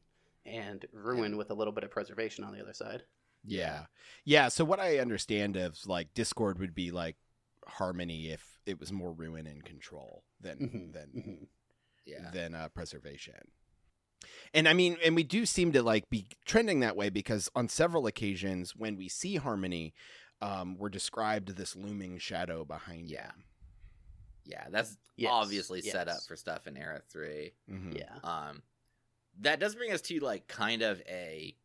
and ruin with a little bit of preservation on the other side. Yeah. Yeah. So what I understand of like Discord would be like harmony if it was more ruin and control than Mhm, than mhm. Yeah. than uh, preservation. And I mean, and we do seem to like be trending that way because on several occasions when we see harmony, um, we're described this looming shadow behind Yeah. them. Yeah, that's Yes, obviously set up for stuff in Era 3. Mhm. Yeah. Um that does bring us to like kind of a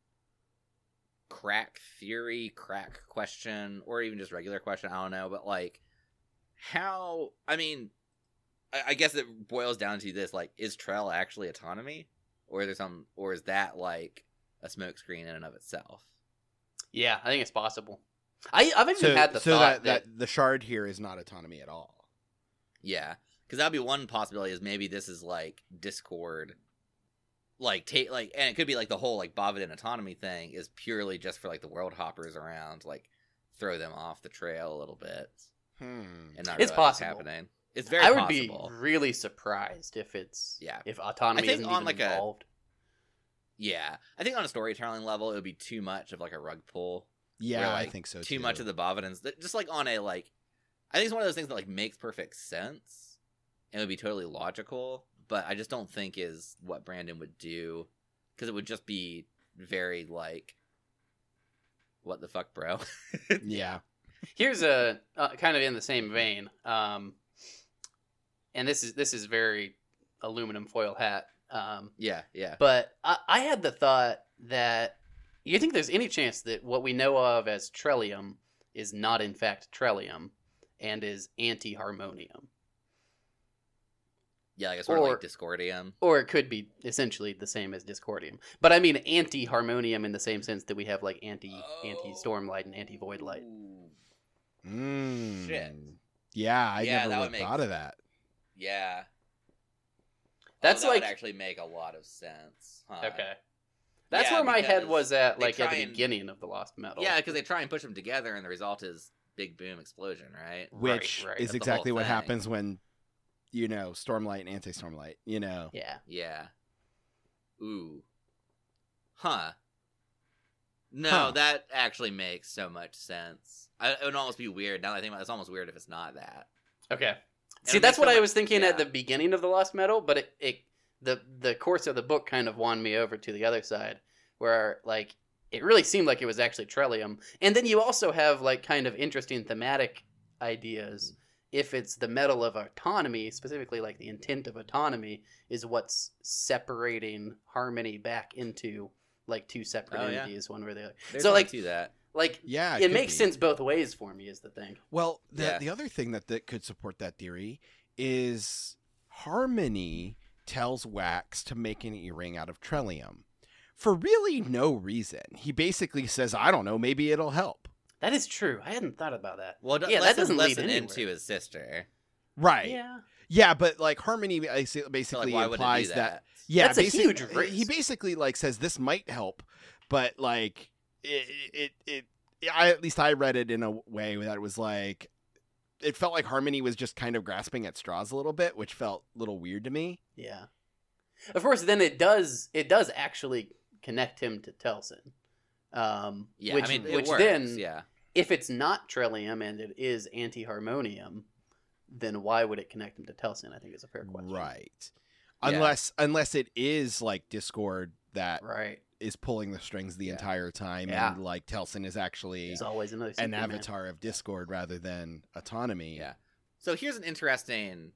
crack theory, crack question, or even just regular question, I don't know, but like how I mean I, I guess it boils down to this, like, is Trell actually autonomy? Or is there some or is that like a smokescreen in and of itself? Yeah, I think it's possible. I I've even So, had the so thought that, that the shard here is not autonomy at all. Yeah, because that'd be one possibility. Is maybe this is like Discord, like take like, and it could be like the whole like Bavadin autonomy thing is purely just for like the world hoppers around, like throw them off the trail a little bit, Hmm. and not It's realize what's possible. happening. It's very I would possible. be really surprised if it's Yeah. if autonomy I think isn't on, even like, a- involved. Yeah, I think on a storytelling level, it would be too much of like a rug pull. Yeah, where, I think so too too. much of the Bavadins, just like on a like, I think it's one of those things that like makes perfect sense and would be totally logical, but I just don't think is what Brandon would do because it would just be very like, what the fuck, bro? Yeah. Here's a uh, kind of in the same vein, um, and this is this is very aluminum foil hat. Um, yeah, yeah. but I, I had the thought that you think there's any chance that what we know of as Trellium is not in fact Trellium and is anti-harmonium, Yeah, like a sort of Or- like Discordium. or it could be essentially the same as Discordium. But I mean anti-harmonium in the same sense that we have like anti anti stormlight and anti void light. Mm. Shit. Yeah, I Yeah, never that would would make- thought of that. Yeah. That's oh, that like- would actually make a lot of sense. Huh? Okay. That's Yeah, where my head was at, like at try the and- beginning of the Lost Metal. Yeah, because they try and push them together, and the result is big boom explosion, right? Right, Which right. is That's exactly what happens when, you know, Stormlight and Anti-Stormlight, you know. yeah. Yeah. Ooh. Huh. No, Huh. that actually makes so much sense. I, it would almost be weird now that I think about it. It's almost weird if it's not that. Okay. And See, that's what so I much- was thinking at the beginning of the Lost Metal, but it, it the the course of the book kind of won me over to the other side, where like it really seemed like it was actually Trellium, and then you also have like kind of interesting thematic ideas. If it's the metal of autonomy, specifically like the intent of autonomy, is what's separating harmony back into like two separate Oh, yeah. entities, one where the other. There's So, like, to that. Like Yeah, it, could makes be. sense both ways for me. Is the thing. Well, the Yeah. the other thing that that could support that theory is Harmony tells Wax to make an earring out of Trellium for really no reason. He basically says, "I don't know, maybe it'll help." That is true. I hadn't thought about that. Well, yeah, that doesn't lead listen anywhere. into his sister. Right. Yeah, Yeah. but like Harmony basi- So, basically like, why would it do implies that? that yeah, That's a basic- huge He basically like says this might help, but like it, it, it, I at least I read it in a way that it was like it felt like Harmony was just kind of grasping at straws a little bit, which felt a little weird to me. Yeah. Of course, then it does it does actually connect him to Telson. Um, Yeah, which, I mean, it which works, then, yeah. If it's not Trellium and it is anti-harmonium, then why would it connect them to Telson? I think is a fair question. Right. Yeah. Unless unless it is like Discord that Right. is pulling the strings the Yeah. entire time Yeah. and like Telson is actually There's always another an Superman. avatar of Discord rather than autonomy. Yeah. So here's an interesting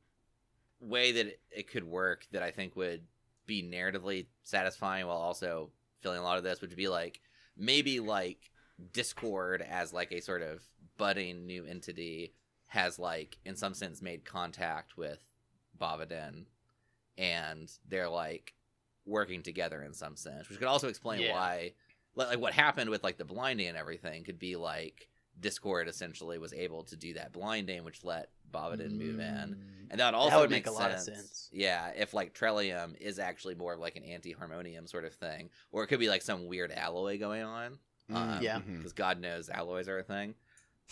way that it, it could work that I think would be narratively satisfying while also filling a lot of this, which would be like maybe like Discord as like a sort of budding new entity has like in some sense made contact with Bavadin and they're like working together in some sense, which could also explain Yeah. why like, like what happened with like the blinding and everything could be like Discord essentially was able to do that blinding, which let Bavadin move in. Mm. And that also would make a lot of sense. sense. Yeah, if like Trellium is actually more of like an anti-harmonium sort of thing, or it could be like some weird alloy going on. Um, Yeah. mhm. because God knows alloys are a thing.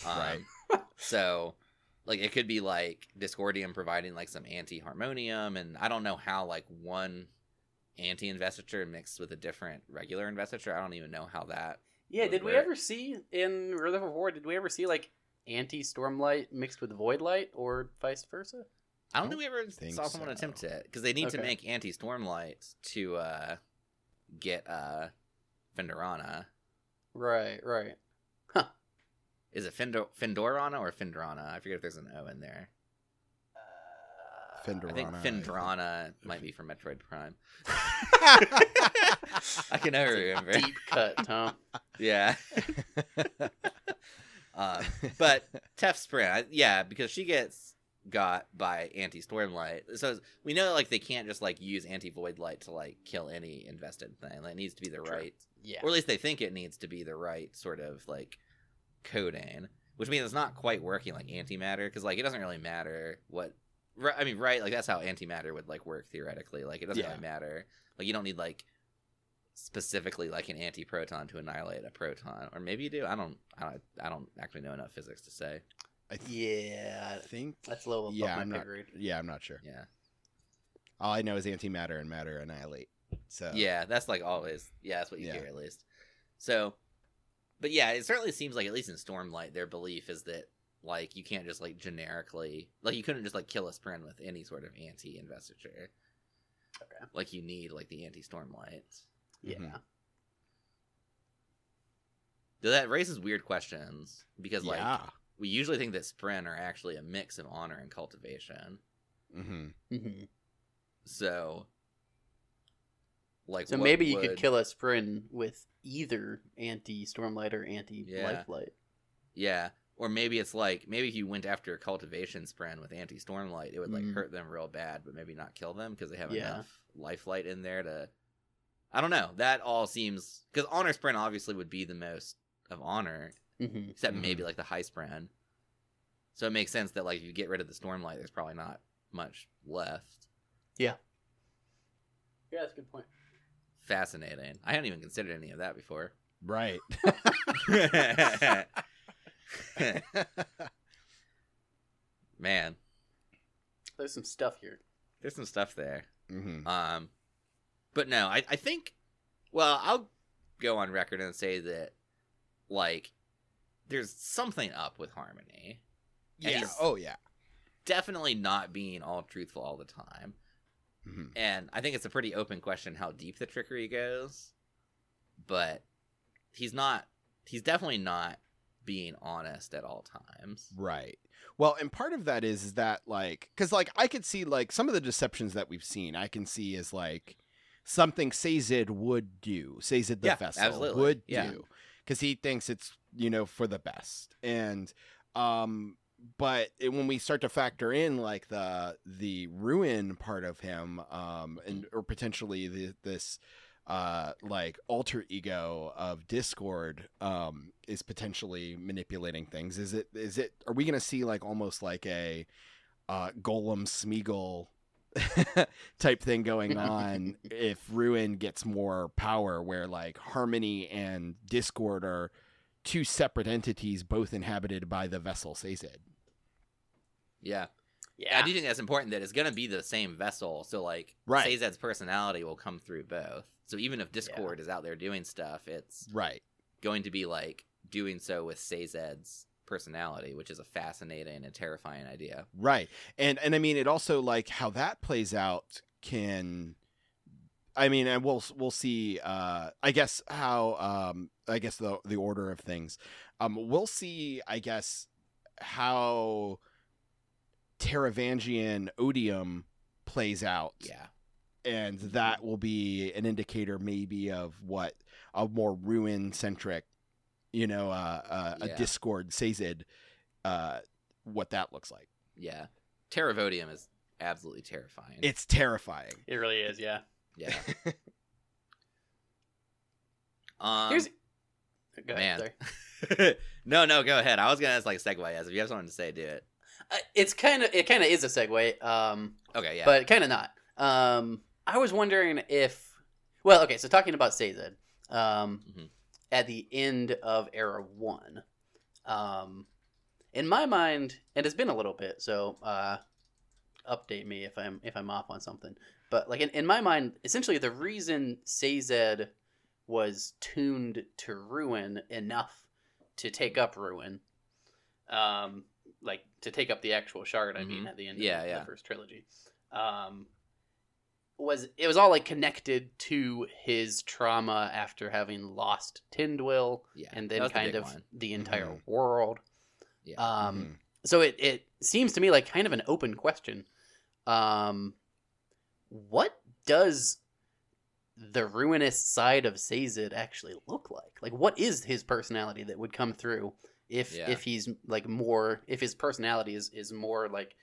Um, Right. so, like, it could be like Discordium providing like some anti-harmonium, and I don't know how like one anti-investiture mixed with a different regular investiture. I don't even know how that Yeah, would did we ever see in Rhythm of War? Did we ever see like anti Stormlight mixed with Void Light, or vice versa? I don't think we ever think saw someone so. attempt it because they need to make anti stormlight to uh, get uh, Phendorana. Right, right. Is it Fendor- Fendorana or Fendrana? I forget if there's an O in there. Fender- I think Fendrana, I Fendrana might be from Metroid Prime. I can never remember. Deep cut, Tom. Yeah. um, but Tef Sprint, yeah, because she gets got by anti stormlight. So we know like they can't just like use anti void light to like kill any invested thing. That needs to be the right, Yeah. or at least they think it needs to be the right sort of like coding, which means it's not quite working like antimatter because like it doesn't really matter what. I mean, right? Like that's how antimatter would like work theoretically. Like it doesn't Yeah. really matter. Like you don't need like specifically like an anti-proton to annihilate a proton, or maybe you do. I don't. I don't. I don't actually know enough physics to say. I th- Yeah, I think that's a little above yeah, my I'm pay not, grade. yeah, I'm not sure. Yeah. All I know is antimatter and matter annihilate. So Yeah, that's like always. Yeah, that's what you Yeah. hear at least. So, but yeah, it certainly seems like at least in Stormlight, their belief is that like you can't just like generically like you couldn't just like kill a Spren with any sort of anti-investiture. Okay. Like you need like the anti-Stormlight. Yeah. Mhm. Though that raises weird questions because like yeah. We usually think that Spren are actually a mix of honor and cultivation. hmm hmm So, like, So what maybe you would- could kill a spren with either anti Stormlight or anti Yeah. Lifelight. Yeah, or maybe it's like maybe if you went after a cultivation spren with anti stormlight, it would like Mm. hurt them real bad, but maybe not kill them because they have Yeah. enough lifelight in there to. I don't know. That all seems because honor spren obviously would be the most of honor, hmm except maybe Mhm. like the high spren. So it makes sense that like if you get rid of the stormlight, there's probably not much left. Yeah, Yeah, that's a good point. Fascinating. I hadn't even considered any of that before. Right. Man, There's some stuff here. there's some stuff there. hmm Um, but no, I, I think, well, I'll go on record and say that, like, there's something up with Harmony. Yeah. Oh yeah. definitely not being all truthful all the time. hmm And I think it's a pretty open question how deep the trickery goes. But he's not, he's definitely not being honest at all times. Right. Well, and part of that is, is that like cuz like I could see like some of the deceptions that we've seen, I can see is like something Sazed would do. Sazed the Yeah, vessel absolutely. would Yeah. do cuz he thinks it's, you know, for the best. And um but it, when we start to factor in like the the ruin part of him um and or potentially the, this uh like alter ego of discord um is potentially manipulating things is it is it are we gonna see like almost like a uh Gollum Smeagol type thing going on if ruin gets more power where like harmony and discord are two separate entities both inhabited by the vessel Sazed. Yeah. Yeah. I do think that's important that it's going to be the same vessel. So, like, Right. Sazed's personality will come through both. So, even if Discord is out there doing stuff, it's Right. going to be like doing so with Sazed's personality, which is a fascinating and terrifying idea. Right. And and I mean it also like how that plays out can I mean and we'll we'll see uh I guess how um I guess the the order of things. Um we'll see I guess how Taravangian odium plays out. Yeah. And that will be an indicator maybe of what a more ruin centric, you know, uh, uh, Yeah. a Discord Sazed, uh, what that looks like. Yeah. Taravodium is absolutely terrifying. It's terrifying. It really is. Yeah. yeah. um, Here's. Go ahead, man. no, no, go ahead. I was going to ask like a segue as if you have something to say, do it. Uh, it's kind of it kind of is a segue. Um, Okay, yeah. but kind of not. Um, I was wondering if, well, okay, so talking about Sazed, um, Mhm. at the end of Era One, um, in my mind, and it's been a little bit, so uh, update me if I'm if I'm off on something. But like in, in my mind, essentially the reason Sazed was tuned to ruin enough to take up ruin, um, like to take up the actual shard. I mean, Mhm. at the end Yeah, of yeah. the first trilogy, um, was it was all like connected to his trauma after having lost Tindwyl Yeah, and then the kind of one. the entire Mhm. world. Yeah. Um, Mhm. so it, it seems to me like kind of an open question. Um, what does the ruinous side of Sazed actually look like? Like, what is his personality that would come through if Yeah. if he's like more if his personality is is more like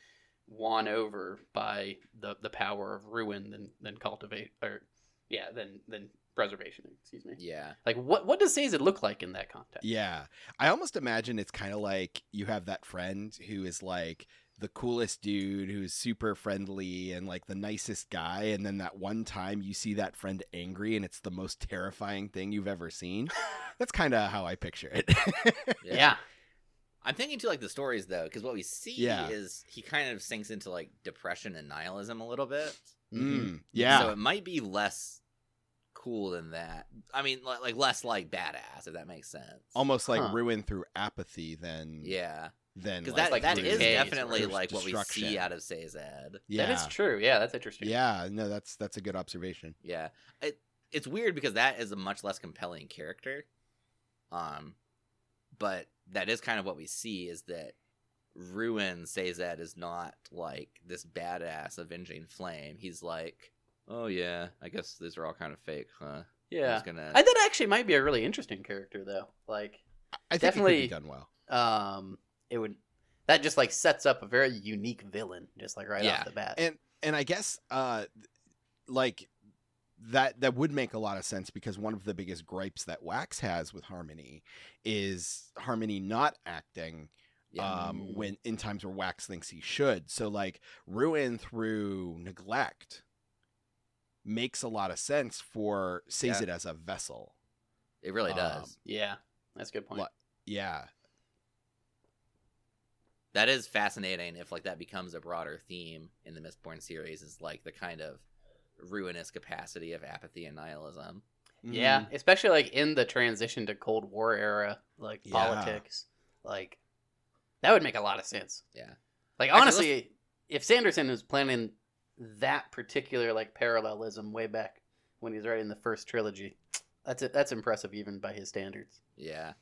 won over by the the power of ruin than than cultivate or yeah than than preservation. Excuse me. yeah, Like, what what does Sazed look like in that context? Yeah. I almost imagine it's kind of like you have that friend who is like the coolest dude who's super friendly and like the nicest guy and then that one time you see that friend angry and it's the most terrifying thing you've ever seen. That's kind of how I picture it. yeah. I'm thinking too, like the stories though, because what we see Yeah. is he kind of sinks into like depression and nihilism a little bit. Mm, yeah. So it might be less cool than that. I mean, like, less like badass, if that makes sense. Almost like Huh. ruin through apathy than yeah, than because like, that like that through is decay definitely like what we see out of Sazed. Yeah. That is true. Yeah, that's interesting. Yeah, no, that's that's a good observation. Yeah, it it's weird because that is a much less compelling character. Um, but that is kind of what we see is that Ruin Sazed is not like this badass avenging flame. He's like, oh yeah, I guess these are all kind of fake, huh? Yeah. gonna. I, that actually might be a really interesting character, though. Like, I think Definitely- it could be done well. um, it would that just like sets up a very unique villain, just like right Yeah. off the bat. And and I guess uh like that that would make a lot of sense because one of the biggest gripes that Wax has with Harmony is Harmony not acting yeah. um when in times where Wax thinks he should. So like ruin through neglect makes a lot of sense for sees Yeah. it as a vessel. it really um, does. yeah, that's a good point. Yeah. That is fascinating. If like that becomes a broader theme in the Mistborn series, is like the kind of ruinous capacity of apathy and nihilism. Yeah, Mhm. especially like in the transition to Cold War era, like Yeah. politics, like that would make a lot of sense. Yeah. Like Actually, honestly, if Sanderson was planning that particular like parallelism way back when he was writing the first trilogy, that's it. That's impressive even by his standards. Yeah.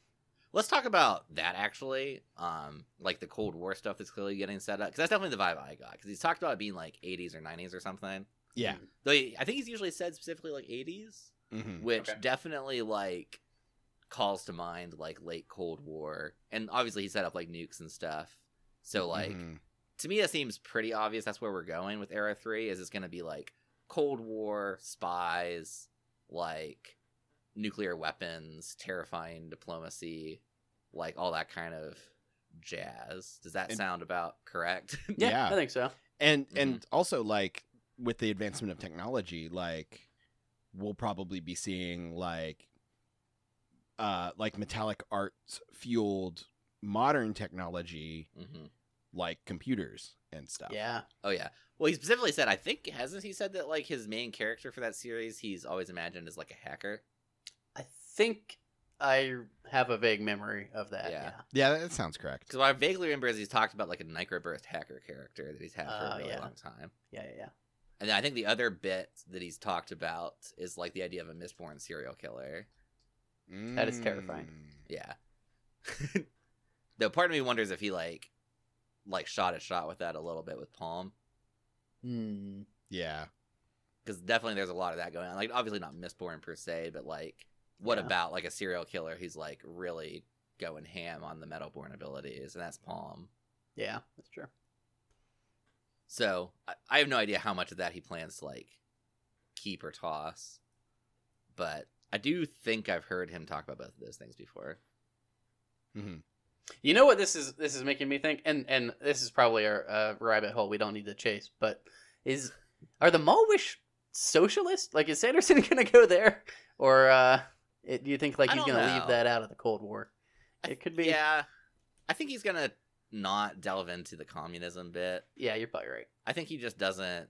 Let's talk about that actually. Um, like the Cold War stuff that's clearly getting set up because that's definitely the vibe I got. Because he's talked about it being like 80s or 90s or something. Yeah. Though he, I think he's usually said specifically like 80s, Mhm. which Okay. definitely like calls to mind like late Cold War, and obviously he set up like nukes and stuff. So like Mhm. to me, that seems pretty obvious. That's where we're going with Era Three. Is it's going to be like Cold War spies, like nuclear weapons, terrifying diplomacy, like all that kind of jazz. Does that And- sound about correct? Yeah, Yeah. I think so. and Mhm. and also like with the advancement of technology like we'll probably be seeing like uh like metallic arts fueled modern technology hmm like computers and stuff Yeah, Oh yeah. Well, he specifically said. I think hasn't he said that like his main character for that series, he's always imagined as like a hacker. I think I have a vague memory of that. Yeah. Yeah, yeah that sounds correct Because what I vaguely remember is he's talked about like a microburst hacker character that he's had for Oh, a really yeah. long time. yeah, yeah. yeah. And then I think the other bit that he's talked about is like the idea of a Mistborn serial killer. That is terrifying. Mm. Yeah. Though part of me wonders if he like like shot a shot with that a little bit with Paalm. Hmm. yeah Because definitely there's a lot of that going on. Like obviously not Mistborn per se, but like what Yeah. about like a serial killer who's like really going ham on the metalborn abilities, and that's Paalm. Yeah, that's true. So I, I have no idea how much of that he plans to like keep or toss, but I do think I've heard him talk about both of those things before. Mhm. You know what this is? This is making me think, and and this is probably a, a rabbit hole we don't need to chase. But is are the Malwish socialist? Like, is Sanderson going to go there, or uh, it, do you think like he's going to know. leave that out of the Cold War? I It could be. Yeah, I think he's gonna not delve into the communism bit. Yeah, you're probably right. I think he just doesn't.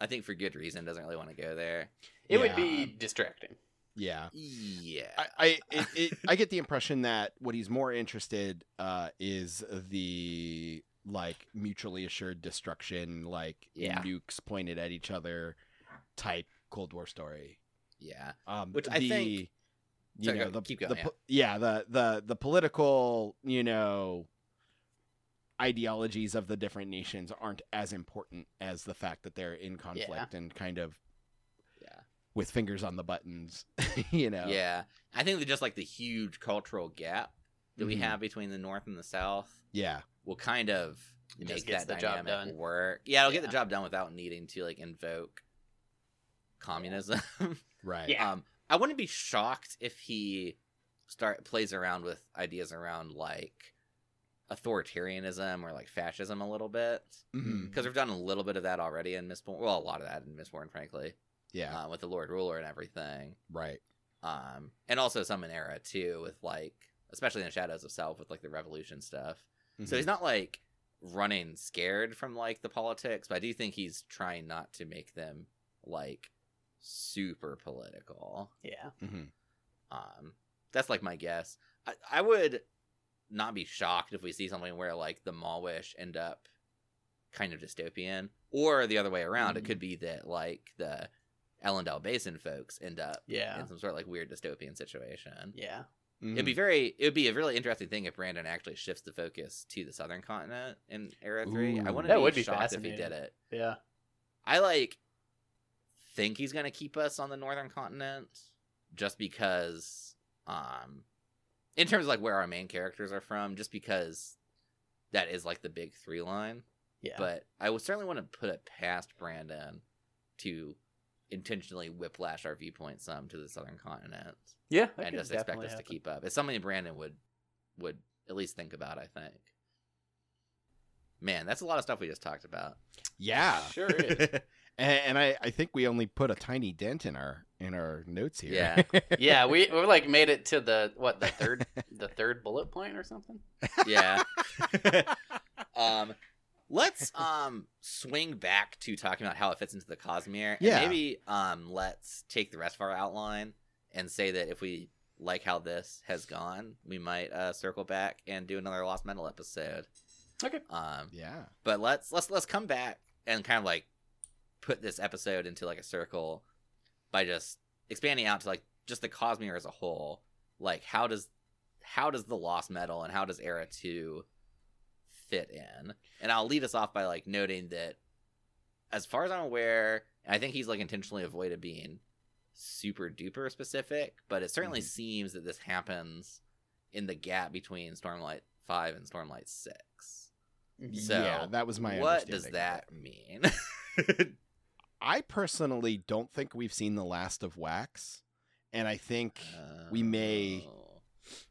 I think for good reason doesn't really want to go there. It Yeah. would be distracting. Yeah. Yeah. I I, it, it, I get the impression that what he's more interested uh, is the like mutually assured destruction, like Yeah. nukes pointed at each other type Cold War story. yeah. Um, Which I think- you Sorry, know go- the, keep going, the yeah. yeah the the the political you know ideologies of the different nations aren't as important as the fact that they're in conflict and kind of Yeah. with fingers on the buttons you know Yeah. I think that just like the huge cultural gap that we Mhm. have between the North and the South yeah will kind of It make that the job done. work. Yeah, it'll get the job done without needing to like invoke communism. right Yeah. Um, I wouldn't be shocked if he start plays around with ideas around like authoritarianism or like fascism a little bit because we've done a little bit of that already in Mistborn. Well, a lot of that in Mistborn, frankly, yeah uh, with the Lord Ruler and everything. right Um, and also some in Era too, with like especially in the Shadows of Self with like the Revolution stuff. So Mhm. he's not like running scared from like the politics, but I do think he's trying not to make them like super political. Yeah. Mhm. Um, that's like my guess. I, I would not be shocked if we see something where like the Malwish end up kind of dystopian, or the other way around. It Mhm. could be that like the Elendel Basin folks end up Yeah. in some sort of like weird dystopian situation. Yeah. It'd be very, it would be a really interesting thing if Brandon actually shifts the focus to the southern continent in Era Three. I Ooh. wouldn't That be would be shocked if he did it. Yeah. I like think he's gonna keep us on the northern continent just because um in terms of like where our main characters are from, just because that is like the big three line. Yeah. But I would certainly want to put it past Brandon to intentionally whiplash our viewpoint some to the southern continent yeah. and just expect definitely us to keep up. It's something Brandon would would at least think about, I think. Man, that's a lot of stuff we just talked about. yeah Sure is. and, I, I think we only put a tiny dent in our in our notes here Yeah. yeah, we we like made it to the what the third the third bullet point or something. Yeah. um let's um swing back to talking about how it fits into the Cosmere. And Yeah. maybe um let's take the rest of our outline and say that if we like how this has gone, we might uh circle back and do another Lost Metal episode. Okay. Um yeah but let's let's let's come back and kind of like put this episode into like a circle by just expanding out to like just the Cosmere as a whole. Like how does how does the Lost Metal and how does Era 2 fit in? And I'll lead us off by like noting that as far as I'm aware, I think he's like intentionally avoided being super duper specific, but it certainly Mhm. seems that this happens in the gap between Stormlight 5 and Stormlight 6. So, yeah that was my what does that mean? I personally don't think we've seen the last of Wax, and I think We may- Oh.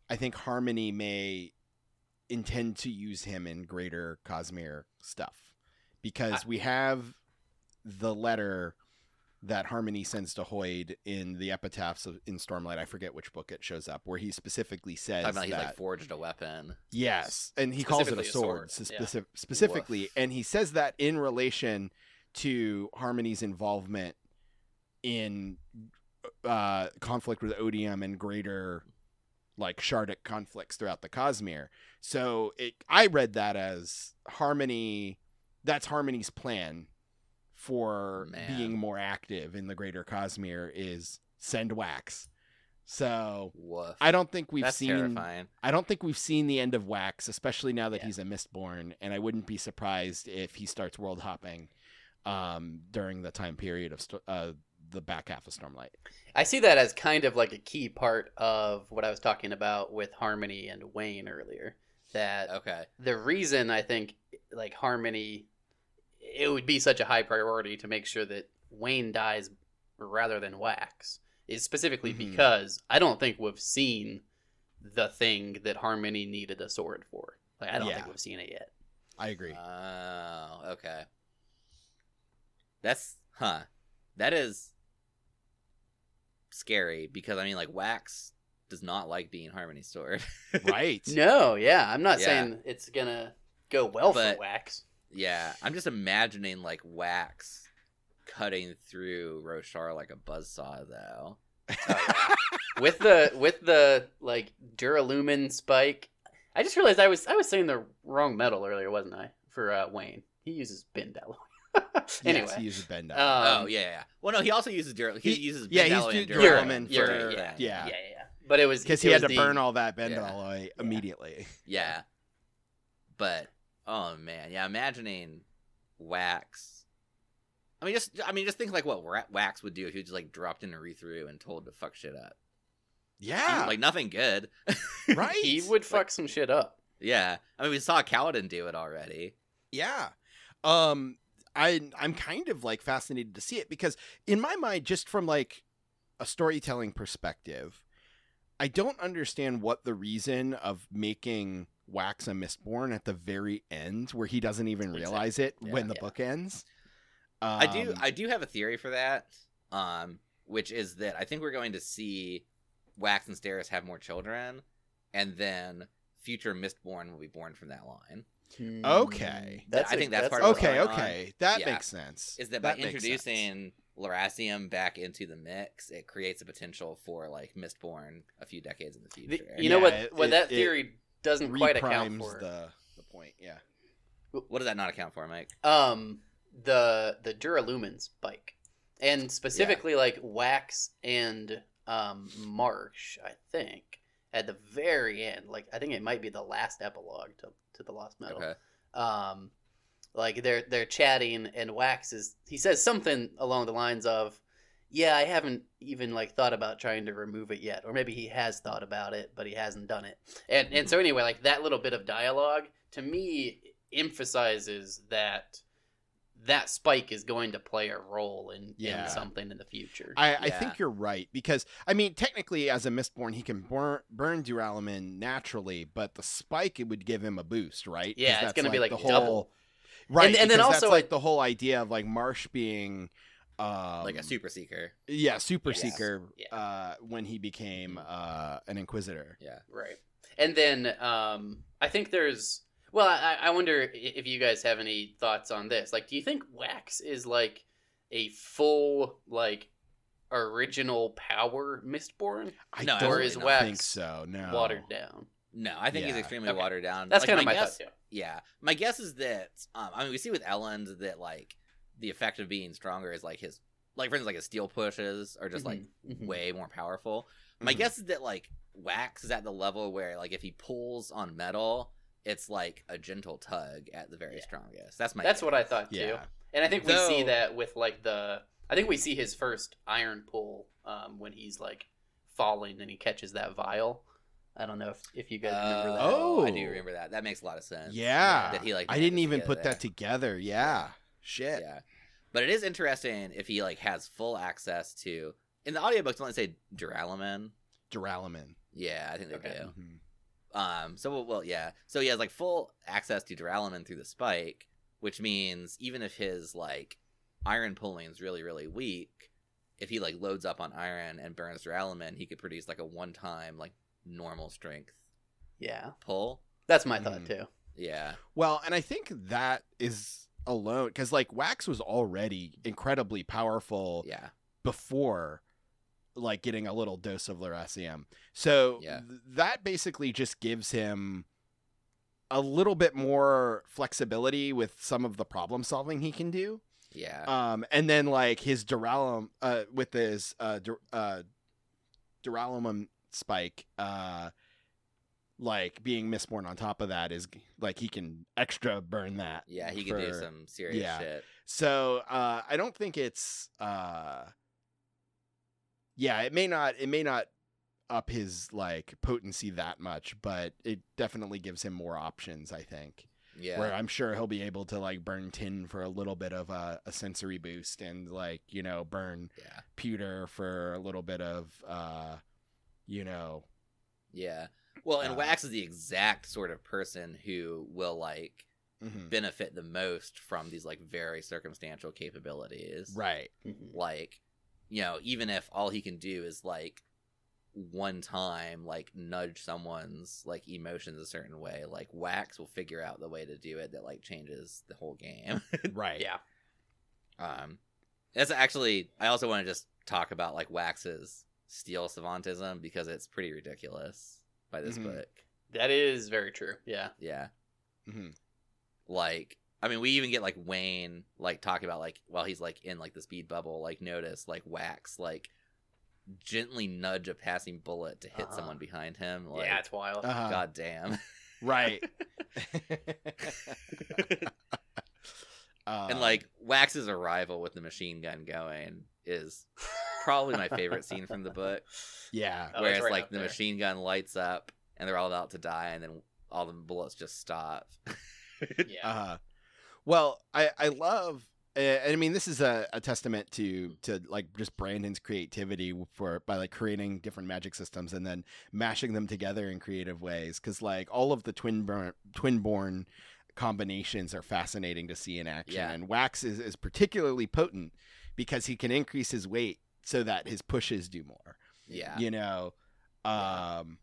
I think Harmony may intend to use him in greater Cosmere stuff because we have the letter that Harmony sends to Hoid in the epitaphs of, in Stormlight. I forget which book it shows up where he specifically says about he's that like forged a weapon. Yes, and he calls it a Specifically a sword, sword, yeah. specif- specifically, and he says that in relation to Harmony's involvement in uh, conflict with Odium and greater like Shardic conflicts throughout the Cosmere. So it, I read that as Harmony. That's Harmony's plan for Man. being more active in the greater Cosmere is send wax. So Woof. I don't think we've That's seen. terrifying. I don't think we've seen the end of Wax, especially now that Yeah. he's a Mistborn, and I wouldn't be surprised if he starts world hopping um, during the time period of sto- uh, the back half of Stormlight. I see that as kind of like a key part of what I was talking about with Harmony and Wayne earlier. That Okay. the reason I think like Harmony, it would be such a high priority to make sure that Wayne dies rather than Wax is specifically Mhm. because I don't think we've seen the thing that Harmony needed a sword for. Like I don't Yeah. think we've seen it yet. I agree. Oh, okay. That's huh. That is scary because I mean, like Wax does not like being Harmony's sword. right. No, yeah, I'm not Yeah. saying it's gonna go well But- for Wax. yeah, I'm just imagining like Wax cutting through Roshar like a buzzsaw, though. Oh, yeah. with the with the like Duralumin spike. I just realized I was I was saying the wrong metal earlier, wasn't I? For uh, Wayne, he uses bendalloy. anyway, yes, he uses bend um, oh yeah, yeah. Well, no, he also uses Dur. He, He- uses yeah, he's Bendalloy do- and Duralumin Duralumin for- for- yeah, yeah. yeah, yeah, yeah. But it was because it he had to the- burn all that bend Yeah. alloy immediately. Yeah. But oh man, yeah, imagining Wax. I mean, just I mean, just think like what Wax would do if he just like dropped in a read through and told to fuck shit up. Yeah, Like nothing good. right. He would fuck some shit up. yeah, I mean, we saw Kaladin do it already. Yeah. Um I I'm kind of like fascinated to see it because in my mind just from like a storytelling perspective, I don't understand what the reason of making Wax a Mistborn at the very end where he doesn't even realize it Yeah. when the Yeah. book ends. I do Um, I do have a theory for that, um, which is that I think we're going to see Wax and Steris have more children, and then future Mistborn will be born from that line. Okay. that's I think that's part a- of what's Okay, okay. That Yeah. makes sense. Is that by introducing Lerasium back into the mix, it creates a potential for like Mistborn a few decades in the The- future. you know what? it- what it- that theory doesn't quite account for. the the point, yeah. What does that not account for, Mike? Um, the the Duralumin spike, and specifically like Wax and um Marsh. I think at the very end, like I think it might be the last epilogue to to the Lost Metal. Okay. um like they're they're chatting and wax is he says something along the lines of yeah i haven't even like thought about trying to remove it yet or maybe he has thought about it but he hasn't done it and and so anyway like that little bit of dialogue to me emphasizes that that spike is going to play a role in, Yeah. in something in the future I, I think you're right because I mean technically as a Mistborn he can burn burn Duralumin naturally, but the spike it would give him a boost, right? Yeah, it's that's, gonna be, like, the double. whole right, And- and then because that's also- like the whole idea of like Marsh being um, like a super seeker. yeah super Yes. seeker Yeah. uh, when he became uh, an Inquisitor. Yeah. Right. And then um, I think there's. Well, I, I wonder if you guys have any thoughts on this. Like, do you think Wax is like a full, like, original power Mistborn I No, don't or is. Wax think so. No, watered down? No, I think he's extremely Okay. watered down. That's Like, kind of my guess, thought too. Yeah, my guess is that um, I mean we see with Elend that like the effect of being stronger is like his like for instance like his steel pushes are just like Mhm, mhm. way more powerful. My Mhm. guess is that like Wax is at the level where like if he pulls on metal, it's like a gentle tug at the very Yeah. strongest. That's my. That's guess. what I thought too. Yeah. And I think we see that with like the. I think we see his first iron pull um, when he's like falling and he catches that vial. I don't know if, if you guys remember that. Oh, I Oh. do remember that. That makes a lot of sense. Yeah, that he like. I didn't even put there. that together. Yeah, shit. Yeah. But it is interesting if he like has full access to in the audiobooks don't they say Duralumin? Duralumin. Yeah, I think they Okay. do. Mhm. Um so well, well yeah. So he has like full access to Duralumin through the spike, which means even if his like iron pulling is really, really weak, if he like loads up on iron and burns Duralumin, he could produce like a one time like normal strength Yeah, pull. that's my thought Mhm. too. Yeah. Well, and I think that is alone because like Wax was already incredibly powerful Yeah. before like getting a little dose of Lerasium. So Yeah. th- that basically just gives him a little bit more flexibility with some of the problem solving he can do. Yeah. Um, and then like his Duralum, uh, with his uh, dur- uh, Duralumum spike, uh, like being Mistborn on top of that is like he can extra burn that. yeah, he can do some serious yeah. shit. So uh, I don't think it's. Uh, yeah, it may not. It may not up his like potency that much, but it definitely gives him more options. I think Yeah. where I'm sure he'll be able to like burn tin for a little bit of a, a sensory boost and like you know burn yeah. pewter for a little bit of uh you know Yeah. Well, and Uh, Wax is the exact sort of person who will like mhm. benefit the most from these like very circumstantial capabilities. right Mhm. Like, you know, even if all he can do is like one time like nudge someone's like emotions a certain way, like Wax will figure out the way to do it that like changes the whole game. right Yeah. Um, that's actually. I also want to just talk about like Wax's steel savantism because it's pretty ridiculous by this Mhm. book. That is very true. Yeah. Yeah. Mhm. Like I mean we even get like Wayne like talking about like while he's like in like the speed bubble, like notice like wax like gently nudge a passing bullet to hit Uh-huh. someone behind him. Like yeah, it's wild. Uh-huh. god damn. Right. and Um, like Wax's arrival with the machine gun going is probably my favorite scene from the book. yeah. Oh, where it's it's right like the there. machine gun lights up and they're all about to die and then all the bullets just stop. Yeah. Uh, well, I I love. uh, And I mean, this is a, a testament to to like just Brandon's creativity for by like creating different magic systems and then mashing them together in creative ways. Because like all of the twin born, twin born combinations are fascinating to see in action. Yeah. And Wax is, is particularly potent because he can increase his weight so that his pushes do more. yeah. You know. Yeah. Um,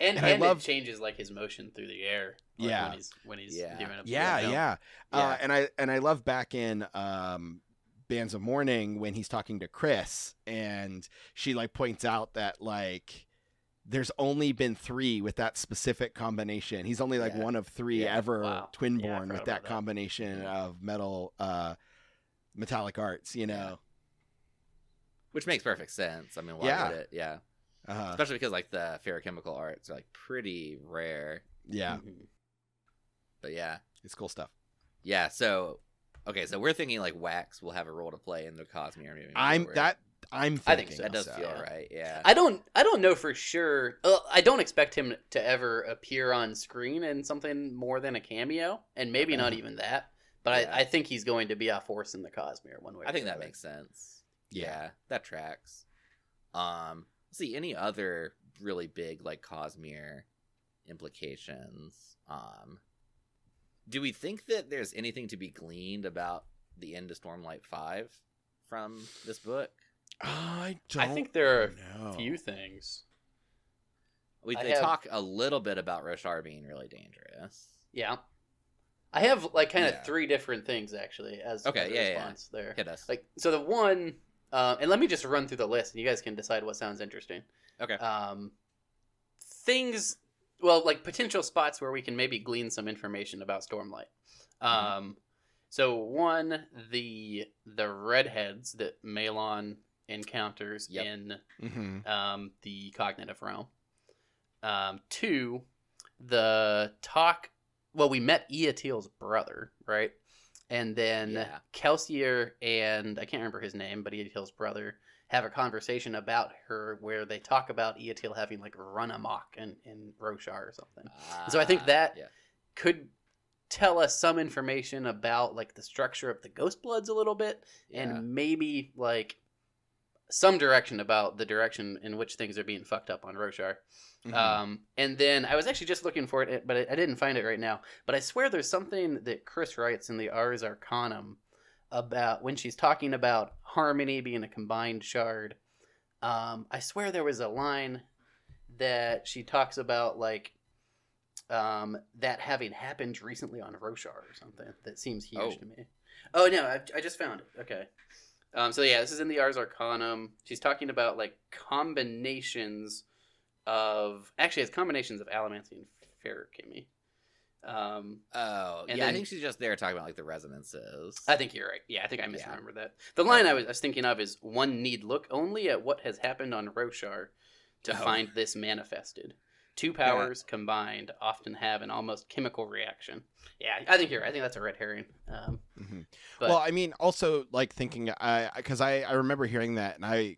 and and and love- it changes like his motion through the air. like, Yeah. When he's when he's Yeah. doing yeah jump. yeah, Uh, Yeah. and i and i love back in um bands of Mourning when he's talking to Khriss and she like points out that like there's only been three with that specific combination he's only like Yeah. one of three Yeah. ever Wow. twin Yeah, with that that. combination of metal uh metallic arts you know Which makes perfect sense. I mean, why Yeah. would it? Yeah. Uh Especially because like the ferrochemical arts are like pretty rare. yeah Mhm. But yeah. it's cool stuff Yeah, so okay, so we're thinking like Wax will have a role to play in the Cosmere movie. i'm forward. that i'm I think thinking so. that does so. feel yeah. right. Yeah. I don't I don't know for sure. Uh, I don't expect him to ever appear on screen in something more than a cameo, and maybe not even that. But Yeah. I, I think he's going to be a force in the Cosmere one way. I think that other. makes sense. Yeah. Yeah. that tracks. Um, let's see any other really big like Cosmere implications. Um, do we think that there's anything to be gleaned about the end of Stormlight Five from this book? i don't I think there are know. a few things. We I they have- talk a little bit about Roshar being really dangerous. Yeah, I have like kind of Yeah. three different things actually as Okay, yeah, yeah, yeah. there. Hit us. Like so, the one, uh, and let me just run through the list, and you guys can decide what sounds interesting. okay. um, things well like potential spots where we can maybe glean some information about stormlight um, so one the the redheads that MeLaan encounters Yep. in Mhm. um, the cognitive realm um, two the talk well we met Iyatil's brother right and then Yeah. kelsier and i can't remember his name but Iyatil's brother have a conversation about her where they talk about Iyatil having like run amok in, in Roshar or something. so I think Ah, that- yeah. Could tell us some information about like the structure of the Ghost Bloods a little bit, yeah. and maybe like some direction about the direction in which things are being fucked up on Roshar. Mhm. Um, and then I was actually just looking for it, but I, I didn't find it right now. But I swear there's something that Khriss writes in the Ars Arcanum about when she's talking about harmony being a combined shard. Um, I swear there was a line that she talks about like um, that having happened recently on Roshar or something. That seems huge Oh. to me. Oh no, I, I just found it. Okay. Um, so yeah, this is in the Ars Arcanum. She's talking about like combinations of actually it's combinations of Allomancy and Ferrochemy. Um, Oh, And yeah. I think she's just there talking about like the resonances. I think you're right. Yeah, I think I Yeah. misremembered that. The line I was, I was thinking of is one need look only at what has happened on Roshar to Oh. find this manifested. Two powers combined often have an almost chemical reaction. Yeah, I think you're right. I think that's a red herring. Um, Mhm. but well, I mean, also like thinking, I because I I remember hearing that, and I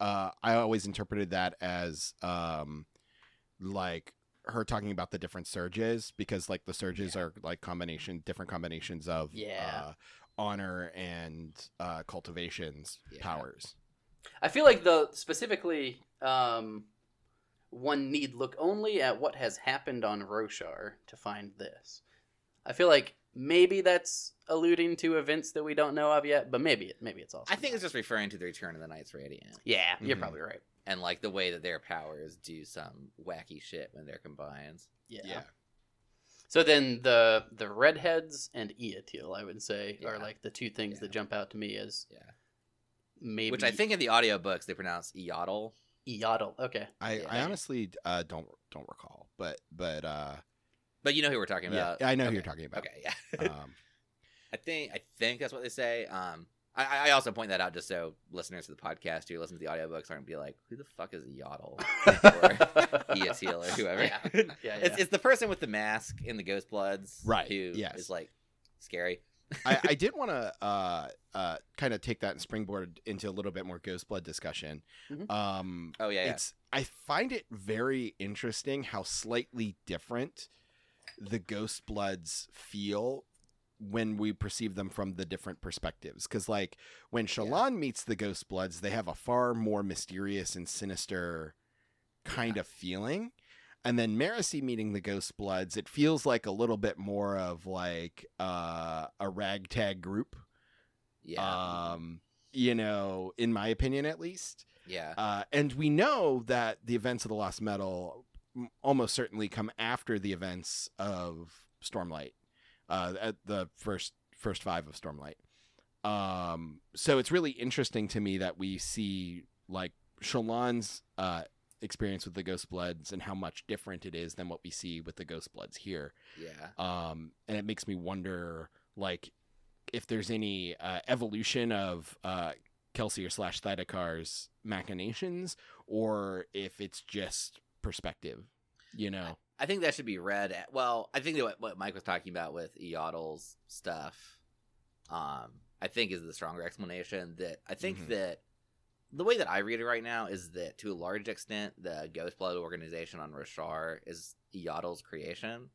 uh I always interpreted that as um like her talking about the different surges because like the surges are like combination different combinations of Yeah. uh, honor and uh cultivations Yeah. powers. I feel like the specifically um, one need look only at what has happened on Roshar to find this. I feel like maybe that's alluding to events that we don't know of yet, but maybe it maybe it's also. I think not. it's just referring to the return of the Knights Radiant yeah, you're Mhm. probably right. and like the way that their powers do some wacky shit when they're combined. Yeah. yeah. So then the the redheads and Iyatil, I would say, are like the two things Yeah. that jump out to me as Yeah. maybe. Which I think in the audiobooks they pronounce Eotl. Yodel. Okay. I, Yeah. I honestly uh, don't don't recall, but but uh, But you know who we're talking yeah, about. I know who you're talking about. Okay, yeah. Um, I think I think that's what they say. Um, I, I also point that out just so listeners to the podcast who listen to the audiobooks aren't be like, "Who the fuck is a Yodel?" or Iyatil or whoever. Yeah. Yeah, It's, it's the person with the mask in the Ghost Bloods, Right, Who yes. is like scary. I, I did want to uh, uh, kind of take that and springboard into a little bit more Ghost Blood discussion. Mhm. Um, Oh yeah, yeah. it's I find it very interesting how slightly different the Ghost Bloods feel when we perceive them from the different perspectives. Because like when Shallan meets the Ghost Bloods, they have a far more mysterious and sinister kind of feeling. And then Marasi meeting the Ghost Bloods, it feels like a little bit more of like uh, a ragtag group. yeah, Um, you know, in my opinion, at least. yeah. Uh, and we know that the events of the Lost Metal almost certainly come after the events of Stormlight, uh, at the first first five of Stormlight. Um, so it's really interesting to me that we see like Shallan's uh, experience with the Ghost Bloods and how much different it is than what we see with the Ghost Bloods here yeah. um, and it makes me wonder like if there's any uh, evolution of uh, Kelsier slash Thaidakar's machinations, or if it's just perspective. You know, I think that should be read. At, well, I think that what, what Mike was talking about with Iyatil's stuff, um, I think is the stronger explanation. That I think Mhm. that the way that I read it right now is that to a large extent, the Ghost Blood organization on Roshar is Iyatil's creation.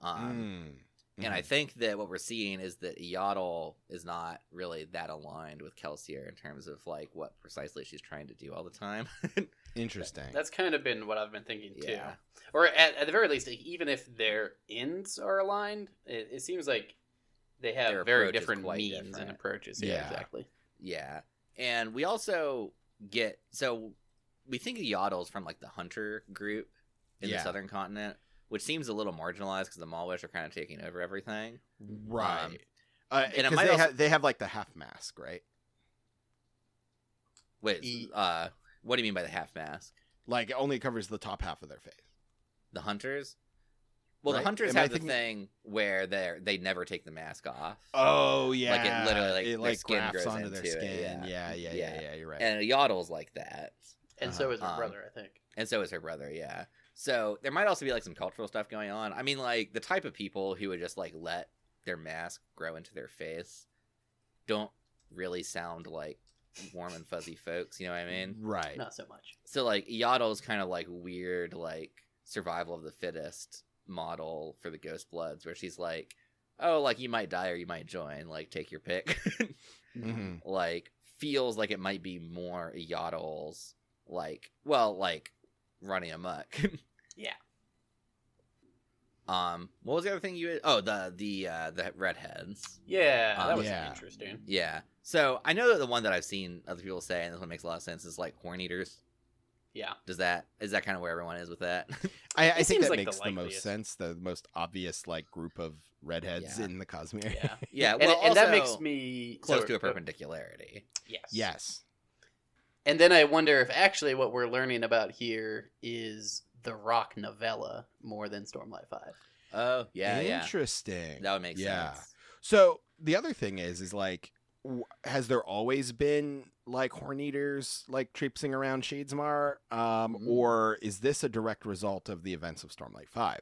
Um, Mm. And I think that what we're seeing is that Iyatil is not really that aligned with Kelsier in terms of like what precisely she's trying to do all the time. interesting. That's kind of been what I've been thinking too. Yeah. Or at, at the very least, even if their ends are aligned, it, it seems like they have Their very approach is different means and approaches. Yeah, Yeah. exactly. Yeah, and we also get so we think of Yoddles from like the hunter group in Yeah. the southern continent, which seems a little marginalized because the Malwish are kind of taking over everything. right. um, uh, and it might they, also- ha- they have like the half mask, right? Wait, E- uh, what do you mean by the half mask? Like it only covers the top half of their face. The hunters? Well, Right? the hunters Am I have the thinking- thing where they they never take the mask off. Oh yeah, Like, it literally, like, it their like skin grows onto their into it, skin. yeah. Yeah, yeah, yeah, Yeah. yeah. You're right. And a Iyatil's like that. And so Uh-huh. is her Um, brother, I think. And so is her brother, yeah. So there might also be like some cultural stuff going on. I mean, like the type of people who would just like let their mask grow into their face don't really sound like warm and fuzzy folks, you know what I mean? right. Not so much. So like Iyatil's kind of like weird, like survival of the fittest model for the Ghost Bloods, where she's like, Oh, like you might die or you might join, like take your pick. hmm like feels like it might be more Iyatil's like well, like running amok. Yeah. Um, what was the other thing you? Had? Oh, the the uh, the redheads. Yeah, that Um, was yeah. interesting. Yeah. So I know that the one that I've seen other people say, and this one makes a lot of sense, is like horn eaters. Yeah. Does that is that kind of where everyone is with that? I, I think that like makes the, most sense. The most obvious like group of redheads Yeah. in the Cosmere. Yeah. yeah. and, Well, and that makes me close so- to a perpendicularity. Yes. yes. And then I wonder if actually what we're learning about here is the rock novella more than Stormlight 5. Oh yeah, yeah. Interesting. That would make sense. Yeah. sense. So the other thing is, is like, has there always been like horn eaters like traipsing around Shadesmar, um, Mm. or is this a direct result of the events of Stormlight Five?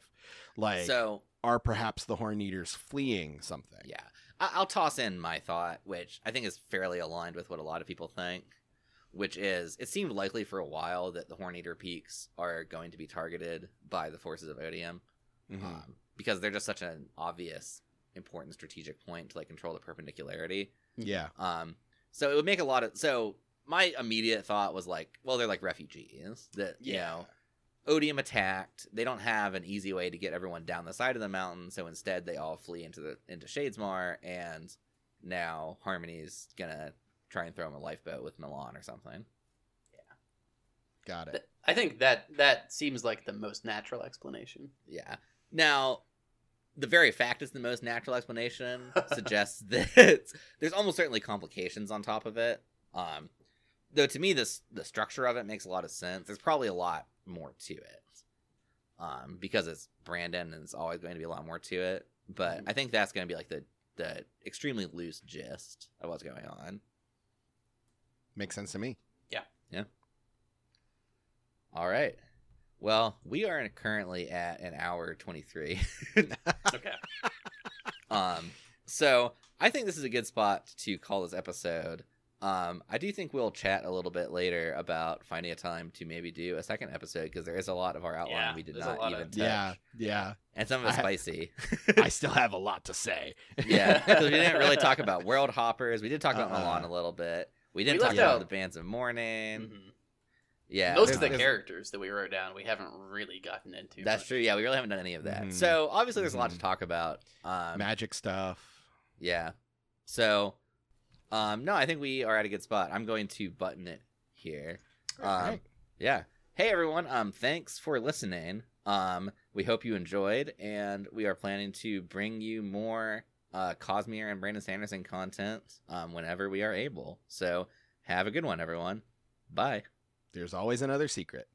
Like, So are perhaps the horn eaters fleeing something? Yeah. I- I'll toss in my thought, which I think is fairly aligned with what a lot of people think, which is it seemed likely for a while that the Horneater Peaks are going to be targeted by the forces of Odium Mhm. um, because they're just such an obvious, important strategic point to like control the perpendicularity. yeah. Um, so it would make a lot of so. My immediate thought was like, well, they're like refugees that you know Odium attacked. They don't have an easy way to get everyone down the side of the mountain, so instead they all flee into the into Shadesmar, and now Harmony's gonna try and throw him a lifeboat with MeLaan or something. Yeah, got it. Th- I think that that seems like the most natural explanation. Yeah. Now, the very fact it's the most natural explanation suggests that there's almost certainly complications on top of it. Um, though to me this the structure of it makes a lot of sense. There's probably a lot more to it. Um, because it's Brandon and it's always going to be a lot more to it. But I think that's going to be like the the extremely loose gist of what's going on. Makes sense to me. Yeah. Yeah. All right. Well, we are currently at an hour 23. Okay. um so I think this is a good spot to call this episode. Um I do think we'll chat a little bit later about finding a time to maybe do a second episode because there is a lot of our outline Yeah, we did there's a not lot even of- touch. Yeah, yeah. And some of it's I- spicy. I still have a lot to say. yeah, we didn't really talk about world hoppers. We did talk about Uh-uh. MeLaan a little bit. We didn't We talk about out- the bands of mourning. Mhm. Yeah. Most of the characters that we wrote down, we haven't really gotten into. That's much. true. Yeah, we really haven't done any of that. Mhm. So obviously, there's a lot to Mhm. talk about. Um, Magic stuff. Yeah. So, um, no, I think we are at a good spot. I'm going to button it here. Um, Alright. yeah. Hey everyone. Um, thanks for listening. Um, we hope you enjoyed, and we are planning to bring you more uh Cosmere and Brandon Sanderson content um whenever we are able. So have a good one, everyone. Bye. There's always another secret.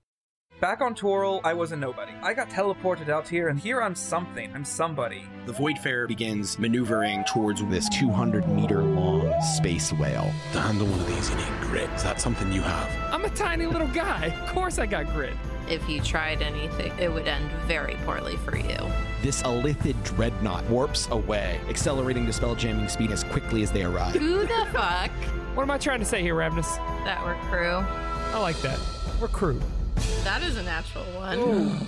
Back on Toril, I was a nobody. I got teleported out here, and here I'm something. I'm somebody. The Voidfarer begins maneuvering towards This 200 meter long space whale. to handle one of these. You need grit. Is that something you have? I'm a tiny little guy. Of course I got grit. If you tried anything, it would end very poorly for you. This Illithid dreadnought warps away, accelerating to spell jamming speed as quickly as they arrive. Who the fuck? What am I trying to say here, Ravnus? That were crew. I like that. We're crew. That is a natural one.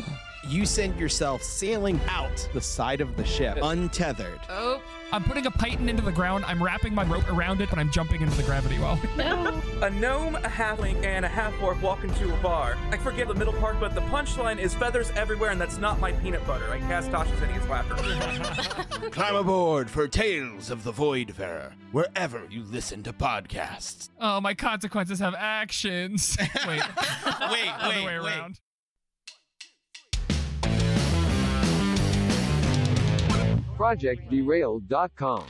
You send yourself sailing out the side of the ship, untethered. Oh, I'm putting a python into the ground. I'm wrapping my rope around it, and I'm jumping into the gravity well. no. A gnome, a halfling, and a half orc walk into a bar. I forget the middle part, but the punchline is feathers everywhere, and that's not my peanut butter. I cast Tasha's hideous laughter. Climb aboard for Tales of the Voidfarer, wherever you listen to podcasts. oh, my consequences have actions. Wait, Wait, wait, other way ProjectDerailed.com.